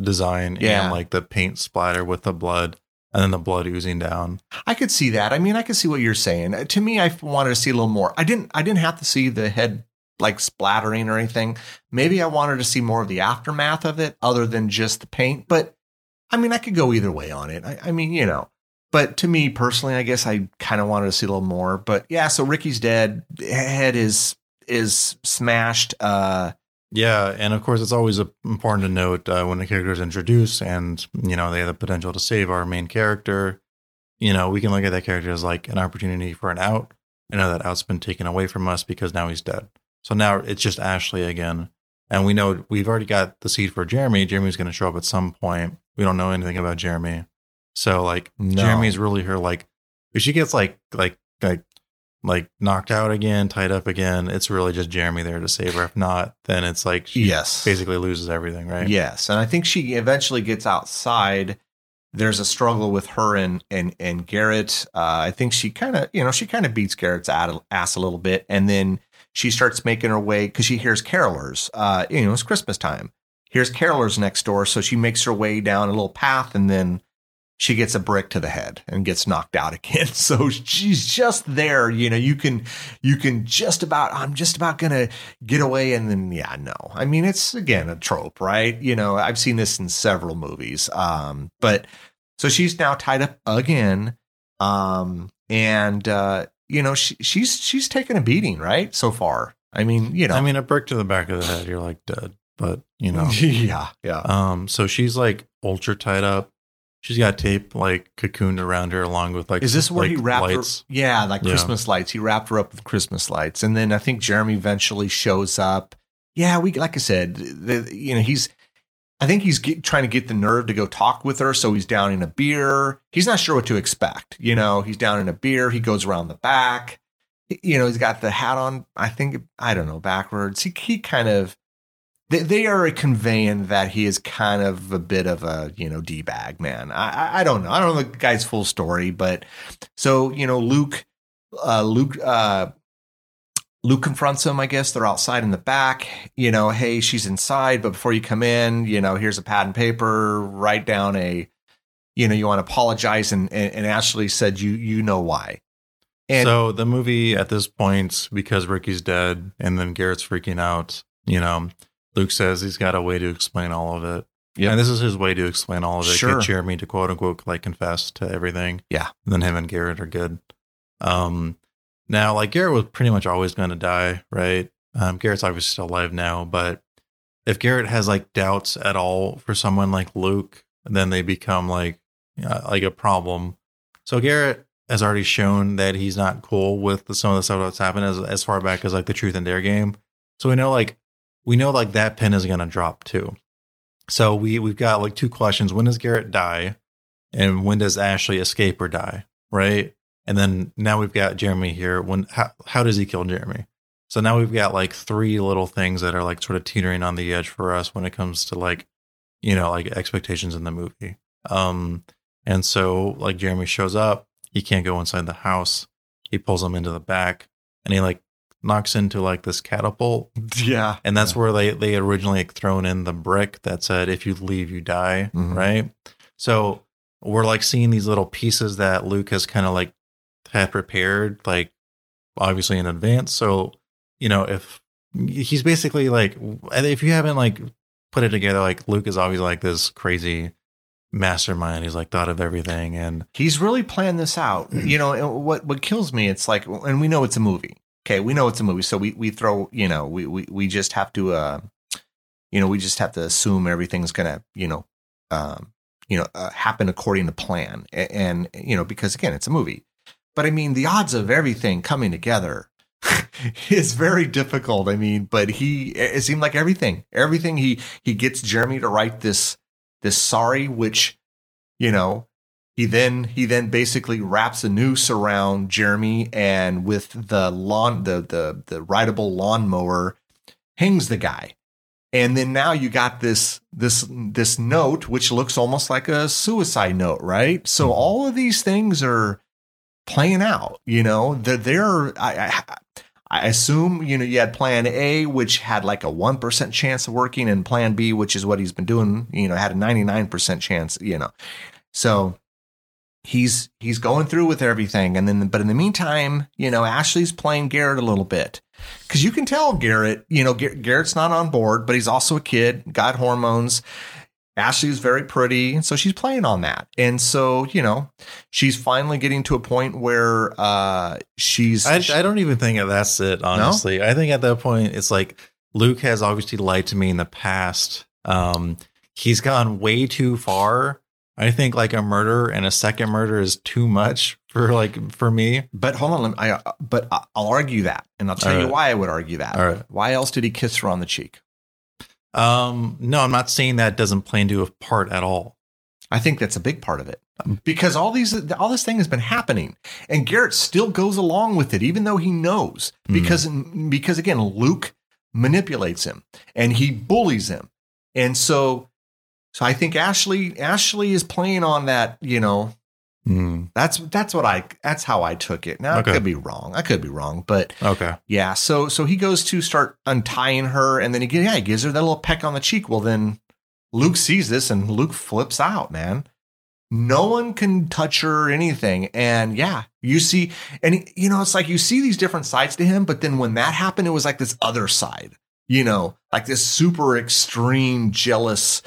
design Yeah. and like the paint splatter with the blood and then the blood oozing down. I could see that. I mean, I could see what you're saying. Uh, To me, I wanted to see a little more. I didn't. I didn't have to see the head like splattering or anything. Maybe I wanted to see more of the aftermath of it, other than just the paint. But I mean, I could go either way on it. I, I mean, you know. But to me personally, I guess I kind of wanted to see a little more. But yeah, so Ricky's dead. Head is is smashed. Uh, Yeah, and of course, it's always important to note uh, when a character is introduced and you know they have the potential to save our main character. You know, we can look at that character as like an opportunity for an out. I know that out's been taken away from us because now he's dead. So now it's just Ashley again, and we know we've already got the seed for Jeremy. Jeremy's going to show up at some point. We don't know anything about Jeremy, so like No. Jeremy's really her like if she gets like like like like knocked out again, tied up again, it's really just Jeremy there to save her. If not, then it's like she yes, basically loses everything, right? Yes, and I think she eventually gets outside. There's a struggle with her and and and Garrett. Uh, I think she kind of you know she kind of beats Garrett's ass a little bit, and then she starts making her way because she hears carolers. Uh, you know it's Christmas time. Here's carolers next door, so she makes her way down a little path, and then she gets a brick to the head and gets knocked out again. So she's just there. You know, you can you can just about I'm just about gonna get away. And then yeah no. I mean it's again a trope right? You know i've seen this in several movies. Um but so she's now tied up again. Um and uh you know she, she's she's taken a beating right? So far. I mean you know. I mean, a brick to the back of the head, you're like dead. But you know, yeah yeah um, so she's like ultra tied up. She's got tape like cocooned around her, along with like is this where like, he wrapped lights. her yeah like Yeah. christmas lights he wrapped her up with christmas lights and then i think jeremy eventually shows up yeah we like i said the, you know he's I think he's get, trying to get the nerve to go talk with her. So he's down in a beer. He's not sure what to expect. You know, he's down in a beer. He goes around the back. You know, he's got the hat on, I think, I don't know, backwards. He, he kind of, they, they are conveying that he is kind of a bit of a, you know, D bag man. I, I, don't know. I don't know the guy's full story, but so, you know, Luke, uh, Luke, uh, Luke confronts him. I guess they're outside in the back. You know, hey, she's inside, but before you come in, you know, here's a pad and paper. Write down a, you know, you want to apologize, and and, and Ashley said you you know why. And so the movie at this point, because Ricky's dead and then Garrett's freaking out, you know, Luke says he's got a way to explain all of it. Yeah. And this is his way to explain all of it. Sure. Get Jeremy to quote unquote like confess to everything. Yeah. And then him and Garrett are good. Um now like Garrett was pretty much always gonna die, right? Um Garrett's obviously still alive now, but if Garrett has like doubts at all for someone like Luke, then they become like uh, like a problem. So Garrett has already shown that he's not cool with the, some of the stuff that's happened as as far back as like the Truth and Dare game. So we know like we know like that pin is gonna drop too. So we we've got like two questions: when does Garrett die, and when does Ashley escape or die? Right, and then now we've got Jeremy here. When how how does he kill Jeremy? So now we've got like three little things that are like sort of teetering on the edge for us when it comes to like you know like expectations in the movie. Um, and so like Jeremy shows up, he can't go inside the house. He pulls him into the back, and he like knocks into like this catapult yeah, and that's where they they originally like thrown in the brick that said if you leave you die Mhm. right so we're like seeing these little pieces that luke has kind of like had prepared like obviously in advance so you know if he's basically like if you haven't like put it together like luke is always like this crazy mastermind he's like thought of everything and he's really planned this out. You know, what what kills me, it's like, and we know it's a movie. Okay, we know it's a movie, so we we throw, you know, we we we just have to, uh, you know, we just have to assume everything's gonna, you know, um, you know, uh, happen according to plan, and, and you know, because again, it's a movie. But I mean, the odds of everything coming together is very difficult. I mean, but he it seemed like everything, everything he he gets Jeremy to write this this sorry, which you know he then he then basically wraps a noose around Jeremy and with the lawn the the the rideable lawnmower hangs the guy. And then now you got this this this note which looks almost like a suicide note, right? So Mhm. all of these things are playing out, you know. That they're I, I I assume you know you had plan A, which had like a one percent chance of working, and plan B, which is what he's been doing, you know, had a ninety nine percent chance, you know. So he's he's going through with everything, and then but in the meantime, you know, Ashley's playing Garrett a little bit because you can tell Garrett, you know, Gar- Garrett's not on board, but he's also a kid, got hormones. Ashley's very pretty, and so she's playing on that. And so, you know, she's finally getting to a point where uh she's I, I don't even think that's it, honestly. I think at that point, it's like Luke has obviously lied to me in the past. Um, he's gone way too far. I think like a murder and a second murder is too much for like for me. But hold on, let me, I, uh, but I'll argue that, and I'll tell All you right. why I would argue that. All right. Why else did he kiss her on the cheek? Um, no, I'm not saying that doesn't play into a part at all. I think that's a big part of it because all these all this thing has been happening, and Garrett still goes along with it, even though he knows Mhm. because because again, Luke manipulates him and he bullies him, and so so I think Ashley Ashley is playing on that. You know, Mm, that's that's what I that's how I took it. Now Okay. I could be wrong. I could be wrong, but okay. Yeah, so so he goes to start untying her, and then he yeah he gives her that little peck on the cheek. Well, then Luke sees this, and Luke flips out. Man, no one can touch her or anything, and yeah, you see, and you know it's like you see these different sides to him, but then when that happened, it was like this other side, you know, like this super extreme, jealous,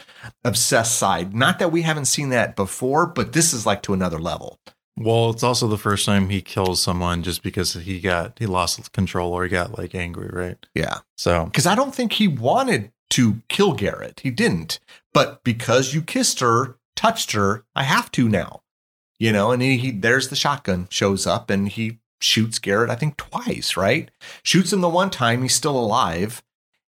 obsessed side. Not that we haven't seen that before, but this is like to another level. Well, it's also the first time he kills someone just because he got he lost control or he got like angry, right? Yeah. So because I don't think he wanted to kill Garrett. He didn't. But because you kissed her, touched her, I have to now. You know, and he, he there's the shotgun shows up and he shoots Garrett, I think twice, right? Shoots him the one time, he's still alive.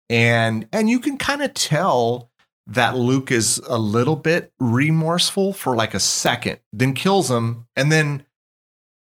And and you can kind of tell that Luke is a little bit remorseful for like a second, then kills him, and then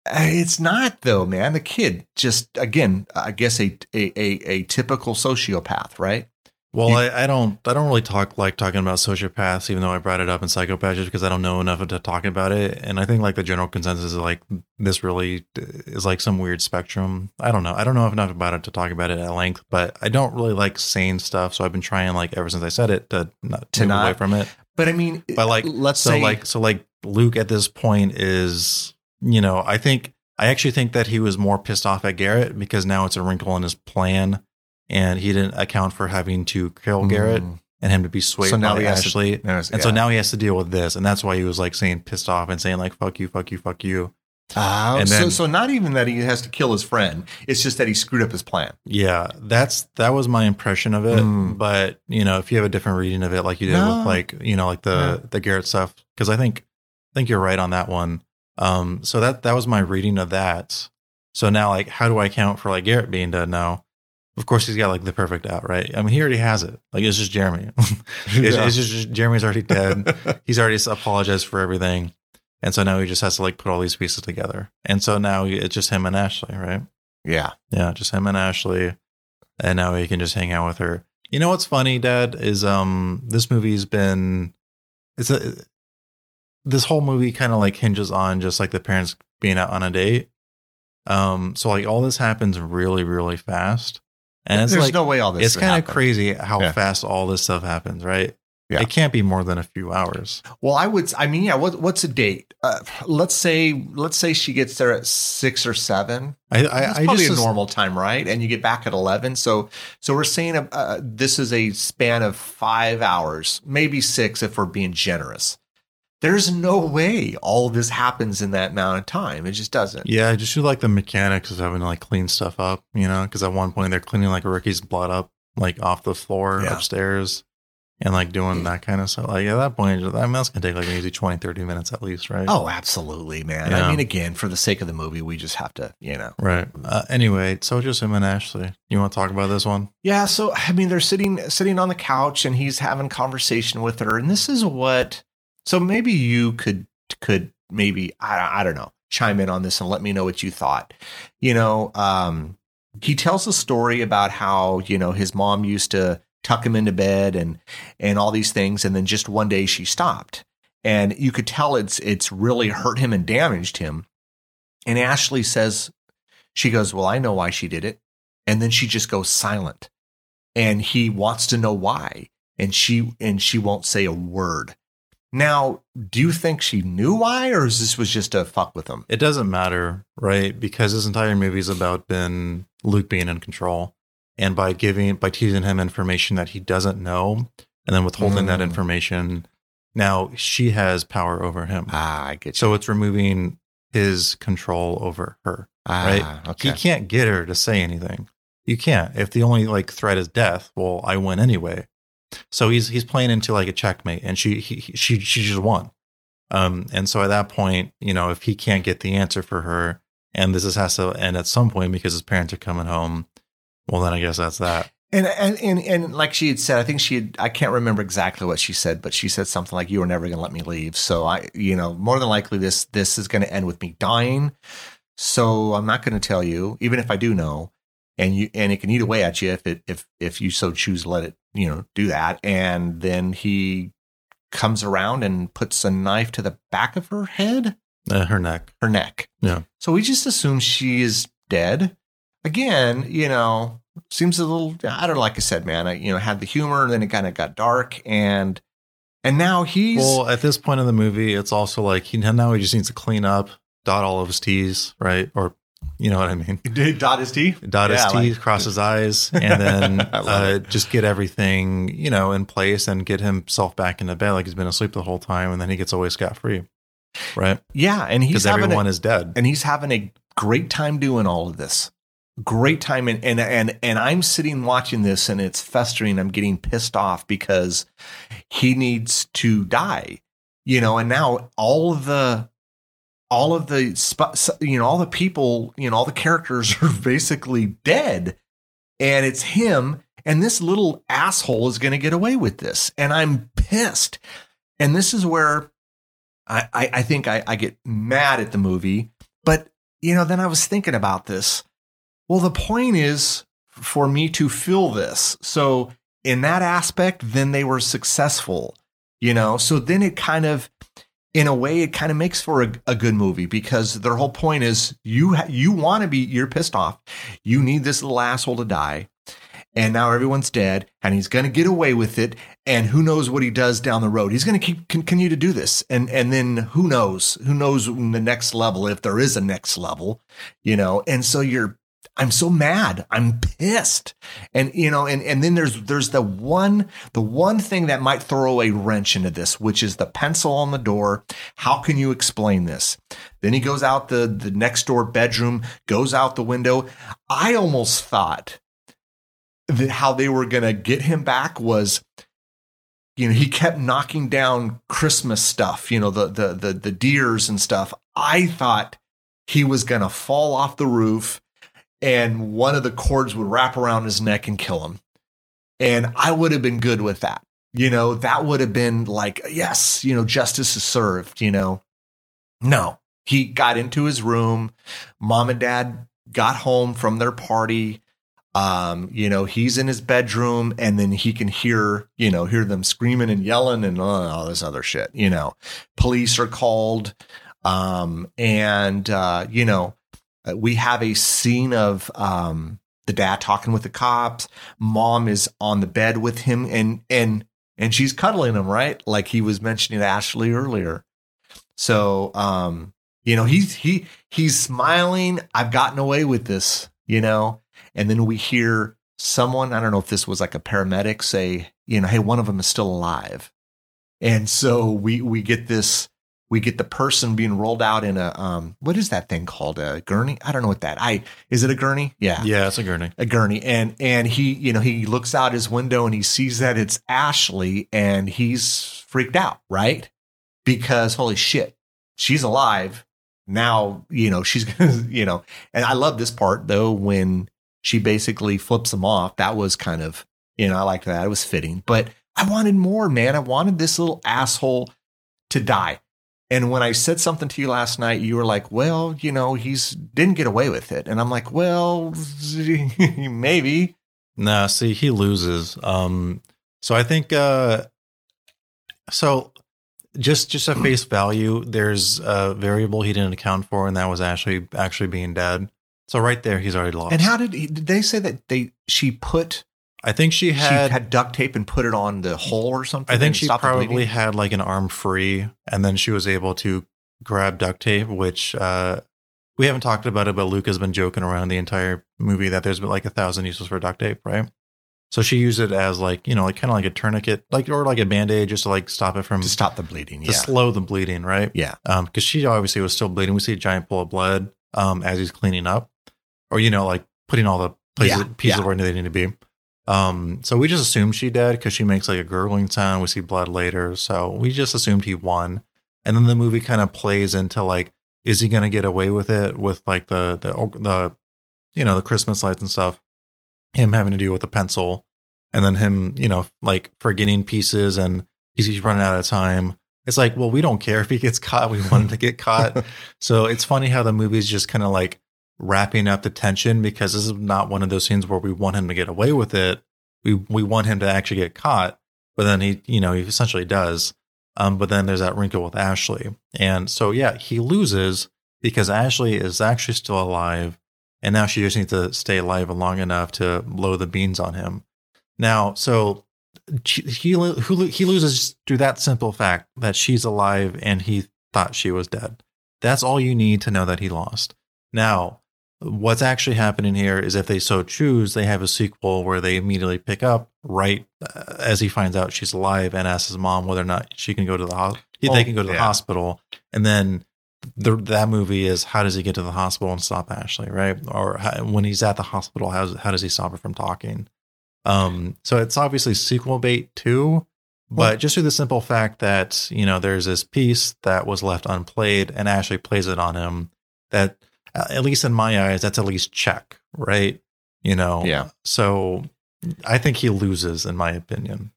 uh, it's not though, man. The kid just again, I guess a a a, a typical sociopath, right? Well, You- I, I don't I don't really talk like talking about sociopaths, even though I brought it up in psychopaths, just because I don't know enough to talk about it. And I think like the general consensus is like this really is like some weird spectrum. I don't know. I don't know enough about it to talk about it at length, but I don't really like saying stuff. So I've been trying like ever since I said it to not To move not- away from it. But I mean, But like let's so say like so like Luke at this point is you know I think I actually think that he was more pissed off at Garrett because now it's a wrinkle in his plan, and he didn't account for having to kill Garrett Mm. and him to be swayed So now by to- Ashley. There's- and so now he has to deal with this, and that's why he was like saying pissed off and saying like "fuck you, fuck you, fuck you." Ah, and so, then- so not even that he has to kill his friend. It's just that he screwed up his plan. Yeah, that's that was my impression of it. Mm. But you know, if you have a different reading of it, like you did No. with like you know, like the the Garrett stuff, because I think I think you're right on that one. Um, so that that was my reading of that. So now, like, how do I count for like Garrett being dead now? Of course, he's got like the perfect out, right? I mean, he already has it. Like, it's just Jeremy. it's, Yeah. it's just Jeremy's already dead. he's already apologized for everything, and so now he just has to like put all these pieces together. And so now it's just him and Ashley, right? yeah. Yeah, just him and Ashley. And now he can just hang out with her. You know what's funny, Dad, is um this movie's been it's a this whole movie kind of like hinges on just like the parents being out on a date. Um so like all this happens really, really fast. And it's There's like no way all this. it's kind of crazy how Yeah. fast all this stuff happens, right? Yeah. It can't be more than a few hours. Well, I would. I mean, yeah. What, what's a date? Uh, let's say. Let's say she gets there at six or seven. I I, That's I probably just a normal time, right? And you get back at eleven. So, so we're saying uh, uh, this is a span of five hours, maybe six if we're being generous. There's no way all of this happens in that amount of time. It just doesn't. Yeah, I just feel like the mechanics of having to like clean stuff up, you know, because at one point they're cleaning like Ricky's blood up, like off the floor Yeah. upstairs and like doing that kind of stuff. Like at that point, I mean, that's going to take like maybe 20, 30 minutes at least, right? Oh, absolutely, man. Yeah. I mean, again, for the sake of the movie, we just have to, you know. Right. Uh, anyway, so just him and Ashley. You want to talk about this one? Yeah, so I mean they're sitting sitting on the couch and he's having conversation with her and this is what so maybe you could could maybe I, I don't know chime in on this and let me know what you thought. You know, um he tells a story about how, you know, his mom used to tuck him into bed and and all these things and then just one day she stopped. And you could tell it's it's really hurt him and damaged him. And Ashley says she goes, "Well, I know why she did it." And then she just goes silent and he wants to know why and she and she won't say a word now do you think she knew why or is this was just a fuck with him It doesn't matter, right? Because this entire movie is about Ben Luke being in control. And by giving, by teasing him information that he doesn't know and then withholding that Mm. information, now she has power over him. ah i get you So it's removing his control over her. right? ah, okay He can't get her to say anything. You can't. If the only like threat is death, well, I win anyway. So he's he's playing into like a checkmate, and she he, he- she she just won. Um, and so at that point, you know, if he can't get the answer for her, and this is, has to end at some point because his parents are coming home, well, then I guess that's that. and, and and and like she had said i think she had i can't remember exactly what she said but she said something like you were never going to let me leave so i you know more than likely this this is going to end with me dying so i'm not going to tell you even if i do know and you and it can eat away at you if it if if you so choose to let it you know do that and then he comes around and puts a knife to the back of her head Uh, her neck. her neck Yeah. so we just assume she is dead again you know seems a little i don't know like i said man i you know had the humor and then it kind of got dark and and now he's Well, at this point in the movie, it's also like he now he just needs to clean up, dot all of his T's, right? Or you know what I mean? dot his teeth dot his Yeah, like- cross his eyes, and then uh, just get everything you know in place and get himself back into bed like he's been asleep the whole time, and then he gets away scot free, right? yeah and he's everyone a, is dead. and he's having a great time doing all of this great time and and and, and i'm sitting watching this and it's festering i'm getting pissed off because he needs to die you know and now all of the all of the you know all the people you know all the characters are basically dead and it's him and this little asshole is going to get away with this and i'm pissed. And this is where i i, I think I, I get mad at the movie but you know then i was thinking about this. Well the point is for me to feel this. So in that aspect, then they were successful, you know? So then it kind of, in a way, it kind of makes for a, a good movie because their whole point is you, ha- you want to be, you're pissed off. You need this little asshole to die. And now everyone's dead and he's going to get away with it. And who knows what he does down the road? He's going to keep continue to do this. And, and then who knows, who knows the next level, if there is a next level, you know? And so you're, I'm so mad. I'm pissed. And you know, and, and then there's there's the one the one thing that might throw a wrench into this, which is the pencil on the door. How can you explain this? Then he goes out the the next door bedroom, goes out the window. I almost thought that how they were gonna get him back was you know, he kept knocking down Christmas stuff, you know, the the the the deers and stuff. I thought he was gonna fall off the roof and one of the cords would wrap around his neck and kill him. And I would have been good with that. You know, that would have been like, yes, you know, justice is served, you know. No, he got into his room. Mom and dad got home from their party. Um, you know, he's in his bedroom and then he can hear, you know, hear them screaming and yelling and all this other shit, you know. Police are called. Um, and, uh, you know, uh, we have a scene of um, the dad talking with the cops. Mom is on the bed with him, and and and she's cuddling him, right? Like he was mentioning to Ashley earlier. So, um, you know, he's he he's smiling. I've gotten away with this, you know. And then we hear someone. I don't know if this was like a paramedic say, you know, hey, one of them is still alive. And so we we get this we get the person being rolled out in a um what is that thing called? A gurney? I don't know what that i is it a gurney? Yeah. Yeah, it's a gurney. a gurney. And and he you know he looks out his window and he sees that it's ashley and he's freaked out right? Because holy shit she's alive. Now you know she's gonna you know and i love this part though when she basically flips him off. That was kind of you know i liked that. It was fitting. But i wanted more man. I wanted this little asshole to die and when I said something to you last night, you were like, "Well, you know, he's didn't get away with it." And I'm like, "Well, maybe." No, see, he loses. Um, so I think, uh, so just just at face value, there's a variable he didn't account for, and that was actually actually being dead. So right there, he's already lost. And how did he, did they say that they she put I think she had, she had duct tape and put it on the hole or something? I think she probably had like an arm free, and then she was able to grab duct tape, which uh, we haven't talked about it, but Luke has been joking around the entire movie that there's been like a thousand uses for duct tape, right? So she used it as like you know, like kind of like a tourniquet, like or like a band aid, just to like stop it from to stop the bleeding. to Yeah, slow the bleeding, right? yeah, Um, because she obviously was still bleeding. We see a giant pool of blood um as he's cleaning up, or you know, like putting all the places Yeah, pieces yeah. where they need to be. Um, so we just assumed she did because she makes like a gurgling sound. We see blood later, so we just assumed he won. And then the movie kind of plays into like, is he gonna get away with it with like the the the you know the Christmas lights and stuff? Him having to deal with the pencil, and then him you know like forgetting pieces and he's, he's running out of time. It's like, well, we don't care if he gets caught. We want him to get caught. So it's funny how the movie's just kind of like wrapping up the tension because this is not one of those scenes where we want him to get away with it. We we want him to actually get caught, but then he, you know, he essentially does. Um, but then there's that wrinkle with Ashley, and so yeah, he loses because Ashley is actually still alive, and now she just needs to stay alive long enough to blow the beans on him. Now, so he he loses through that simple fact that she's alive and he thought she was dead. That's all you need to know that he lost. Now, what's actually happening here is if they so choose, they have a sequel where they immediately pick up right uh, as he finds out she's alive and asks his mom whether or not she can go to the hospital. Oh, they can go to the hospital, and then the, that movie is how does he get to the hospital and stop Ashley, right? Or how, when he's at the hospital, how how does he stop her from talking? Um, so it's obviously sequel bait too, but Well- just through the simple fact that you know there's this piece that was left unplayed, and Ashley plays it on him. That at least in my eyes, that's at least check, right? You know, Yeah. So I think he loses, in my opinion.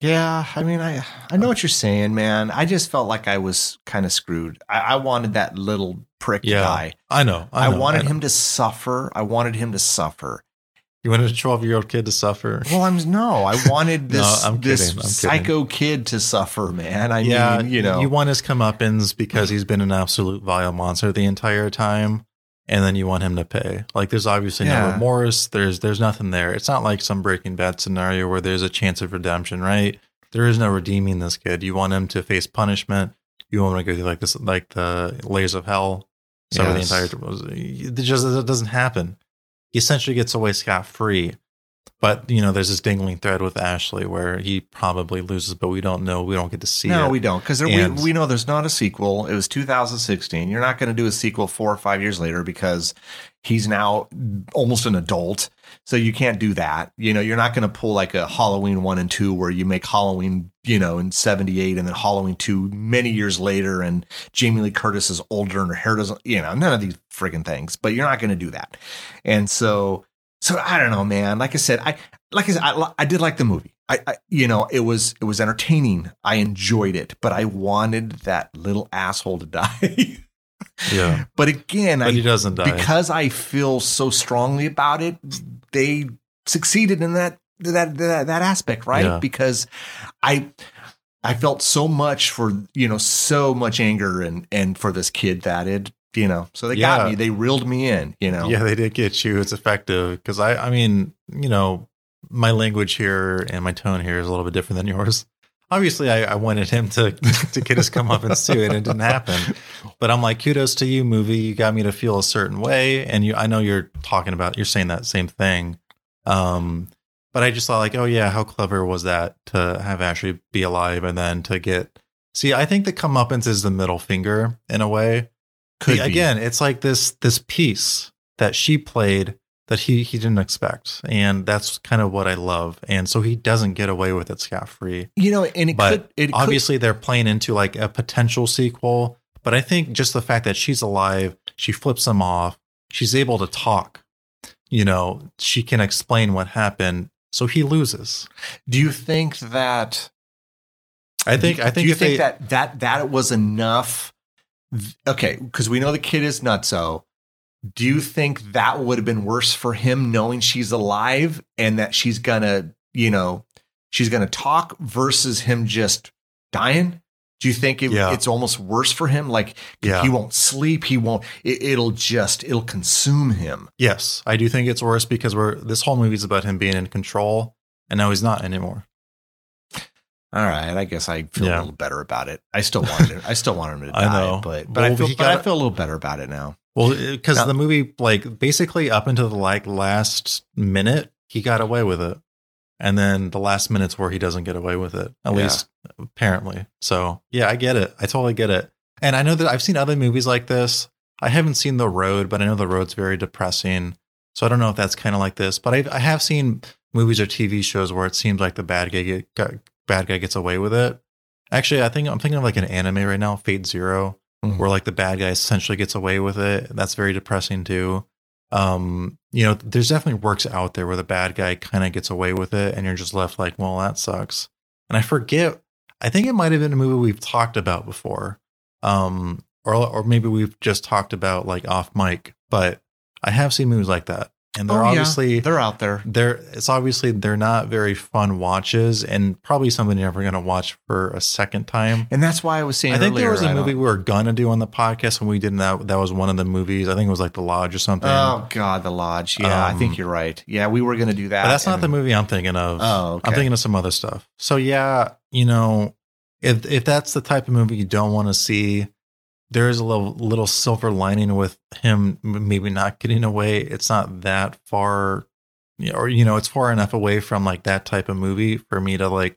Yeah, I mean, I I know what you're saying, man. I just felt like I was kind of screwed. I, I wanted that little prick Yeah, guy. I know. I, know, wanted know. him to suffer. I wanted him to suffer. You wanted a 12 year old kid to suffer. Well, I'm no, I wanted No, this I'm this psycho kid to suffer, man. I yeah, mean, you know, you want his comeuppance because he's been an absolute vile monster the entire time, and then you want him to pay. Like, there's obviously Yeah. no remorse. There's there's nothing there. It's not like some Breaking Bad scenario where there's a chance of redemption, right? There is no redeeming this kid. You want him to face punishment. You want him to go through like this, like the layers of hell. So Yes. the entire it just it doesn't happen. He essentially gets away scot free. But you know, there's this dangling thread with Ashley where he probably loses, but we don't know. We don't get to see no, it. we don't because we, we know there's not a sequel. It was 2016. You're not going to do a sequel four or five years later because he's now almost an adult. So you can't do that. You know, you're not going to pull like a Halloween one and two where you make Halloween, you know, in 78 and then Halloween two many years later and Jamie Lee Curtis is older and her hair doesn't, you know, none of these friggin' things, but you're not going to do that. And so, so I don't know, man. Like I said, I, like I said, I, I did like the movie. I, I, you know, it was it was entertaining. I enjoyed it, but I wanted that little asshole to die. yeah, but again, but he doesn't die. because I feel so strongly about it, they succeeded in that that that, that aspect, right? Yeah. Because I I felt so much for you know so much anger and and for this kid that it you know so they got me they reeled me in you know Yeah, they did get you. It's effective because I, I mean, you know, my language here and my tone here is a little bit different than yours. Obviously, I, I wanted him to to get his comeuppance too, and it didn't happen. But I'm like, kudos to you, movie. You got me to feel a certain way, and you. I know you're talking about. You're saying that same thing. Um, but I just thought like, oh yeah, how clever was that to have Ashley be alive and then to get. See, I think the comeuppance is the middle finger in a way. Could Yeah, be. again, it's like this this piece that she played that he he didn't expect, and that's kind of what I love. And so he doesn't get away with it scot free. you know and it But could it could, Obviously, they're playing into like a potential sequel, but I think just the fact that she's alive, she flips him off. She's able to talk. You know, she can explain what happened, so he loses. do you think that I think. I think do you think they, that that that was enough okay because we know the kid is nutso do you mm-hmm. think that would have been worse for him knowing she's alive and that she's gonna you know she's gonna talk versus him just dying do you think it, Yeah. it's almost worse for him like Yeah. he won't sleep he won't it, it'll just it'll consume him Yes, I do think it's worse because we're this whole movie's about him being in control, and now he's not anymore. All right i guess i feel Yeah. a little better about it i still wanted him i still want him to die I know. but but Well, i feel but i feel a little better about it now Well, uh, because the movie, like basically up until the like last minute, he got away with it, and then the last minutes where he doesn't get away with it, at Yeah. least apparently. So yeah, I get it. I totally get it. And I know that I've seen other movies like this. I haven't seen The Road, but I know The Road's very depressing. So I don't know if that's kind of like this, but I've, I have seen movies or TV shows where it seems like the bad guy get, got, bad guy gets away with it. Actually, I think I'm thinking of like an anime right now, Fate/Zero Mhm. where like the bad guy essentially gets away with it. That's very depressing too. Um, you know, there's definitely works out there where the bad guy kind of gets away with it, and you're just left like, well, that sucks. And I forget. I think it might have been a movie we've talked about before, um, or or maybe we've just talked about like off mic. But I have seen movies like that, and they're Oh, yeah. obviously they're out there they're it's obviously they're not very fun watches, and probably something you're never going to watch for a second time. And that's why I was saying I think there was a I don't- movie we were gonna do on the podcast when we didn't. That that was one of the movies. I think it was like The Lodge or something. Oh God, the lodge. Yeah, I Um, think you're right. Yeah, we were going to do that. but that's not the movie I'm thinking of. Oh, okay. I'm thinking of some other stuff. So yeah, you know, if if that's the type of movie you don't want to see, there is a little little silver lining with him maybe not getting away. It's not that far, or you know, it's far enough away from like that type of movie for me to like,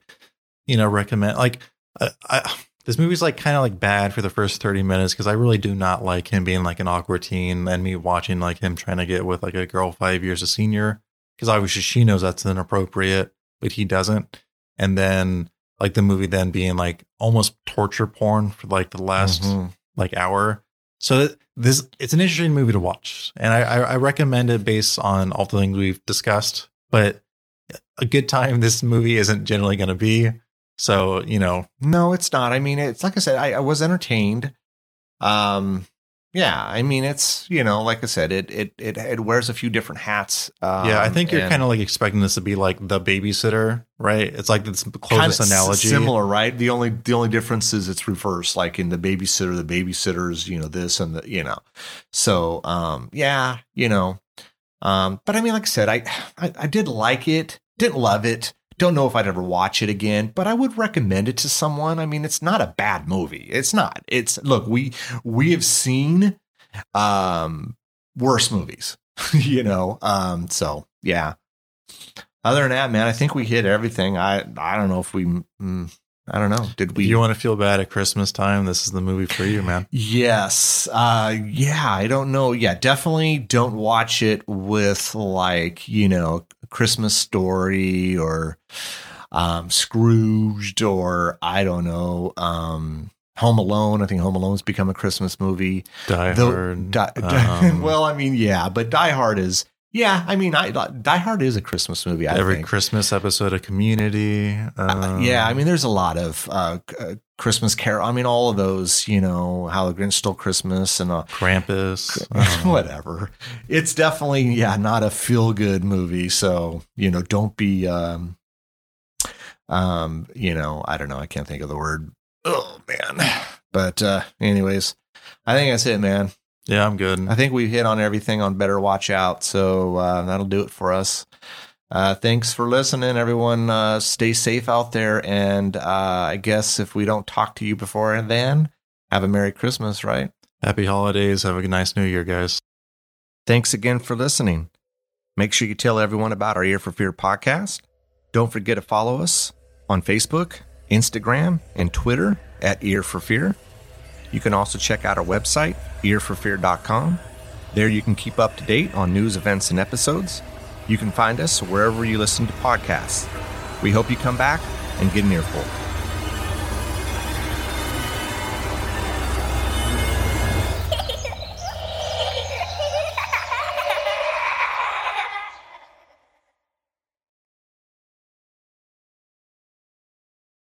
you know, recommend. Like, uh, I, this movie's like kind of like bad for the first 30 minutes because I really do not like him being like an awkward teen and me watching like him trying to get with like a girl five years a senior because obviously she knows that's inappropriate, but he doesn't. And then like the movie then being like almost torture porn for like the last Mhm. Like hour. So this it's an interesting movie to watch, and I, I, recommend it based on all the things we've discussed. But a good time this movie isn't generally going to be. So you know, No, it's not. I mean, it's like I said, I, I was entertained. Um, yeah. I mean, it's you know, like I said, it it it, it wears a few different hats. Um, yeah, I think you're kind of like expecting this to be like the babysitter, right? It's like the closest analogy. similar, right? The only the only difference is it's reversed. Like in the babysitter, the babysitter's you know this and the you know. So um, yeah, you know, um, but I mean, like I said, I, I I did like it, didn't love it. Don't know if I'd ever watch it again, but I would recommend it to someone. I mean, it's not a bad movie. It's not. It's look, we we have seen um worse movies, you know. Um so yeah. Other than that, man, I think we hit everything. I I don't know if we mm, I don't know. Did we you want to feel bad at Christmas time, this is the movie for you, man. Yes. Uh yeah, I don't know. Yeah, definitely don't watch it with like, you know, Christmas story or um Scrooged or I don't know, um Home Alone. I think Home Alone's become a Christmas movie. Die Though- Hard. Die- um, well, I mean, yeah, but Die Hard is yeah, I mean, I Die Hard is a Christmas movie, I every think. Christmas episode of Community. Uh, um, yeah, I mean, there's a lot of uh, uh, Christmas Carol. I mean, all of those, you know, How the Grinch Stole Christmas and uh, Krampus. I whatever. It's definitely, yeah, not a feel good movie. So, you know, don't be, um, um, you know, I don't know. I can't think of the word. Oh, man. But, uh, anyways, I think that's it, man. Yeah, I'm good. I think we hit on everything on Better Watch Out. So uh, that'll do it for us. Uh, thanks for listening, everyone. Uh, stay safe out there. And uh, I guess if we don't talk to you before then, have a Merry Christmas, right? Happy holidays. Have a nice new year, guys. Thanks again for listening. Make sure you tell everyone about our Ear for Fear podcast. Don't forget to follow us on Facebook, Instagram, and Twitter at Ear for Fear. You can also check out our website, earforfear.com. There you can keep up to date on news, events, and episodes. You can find us wherever you listen to podcasts. We hope you come back and get an earful.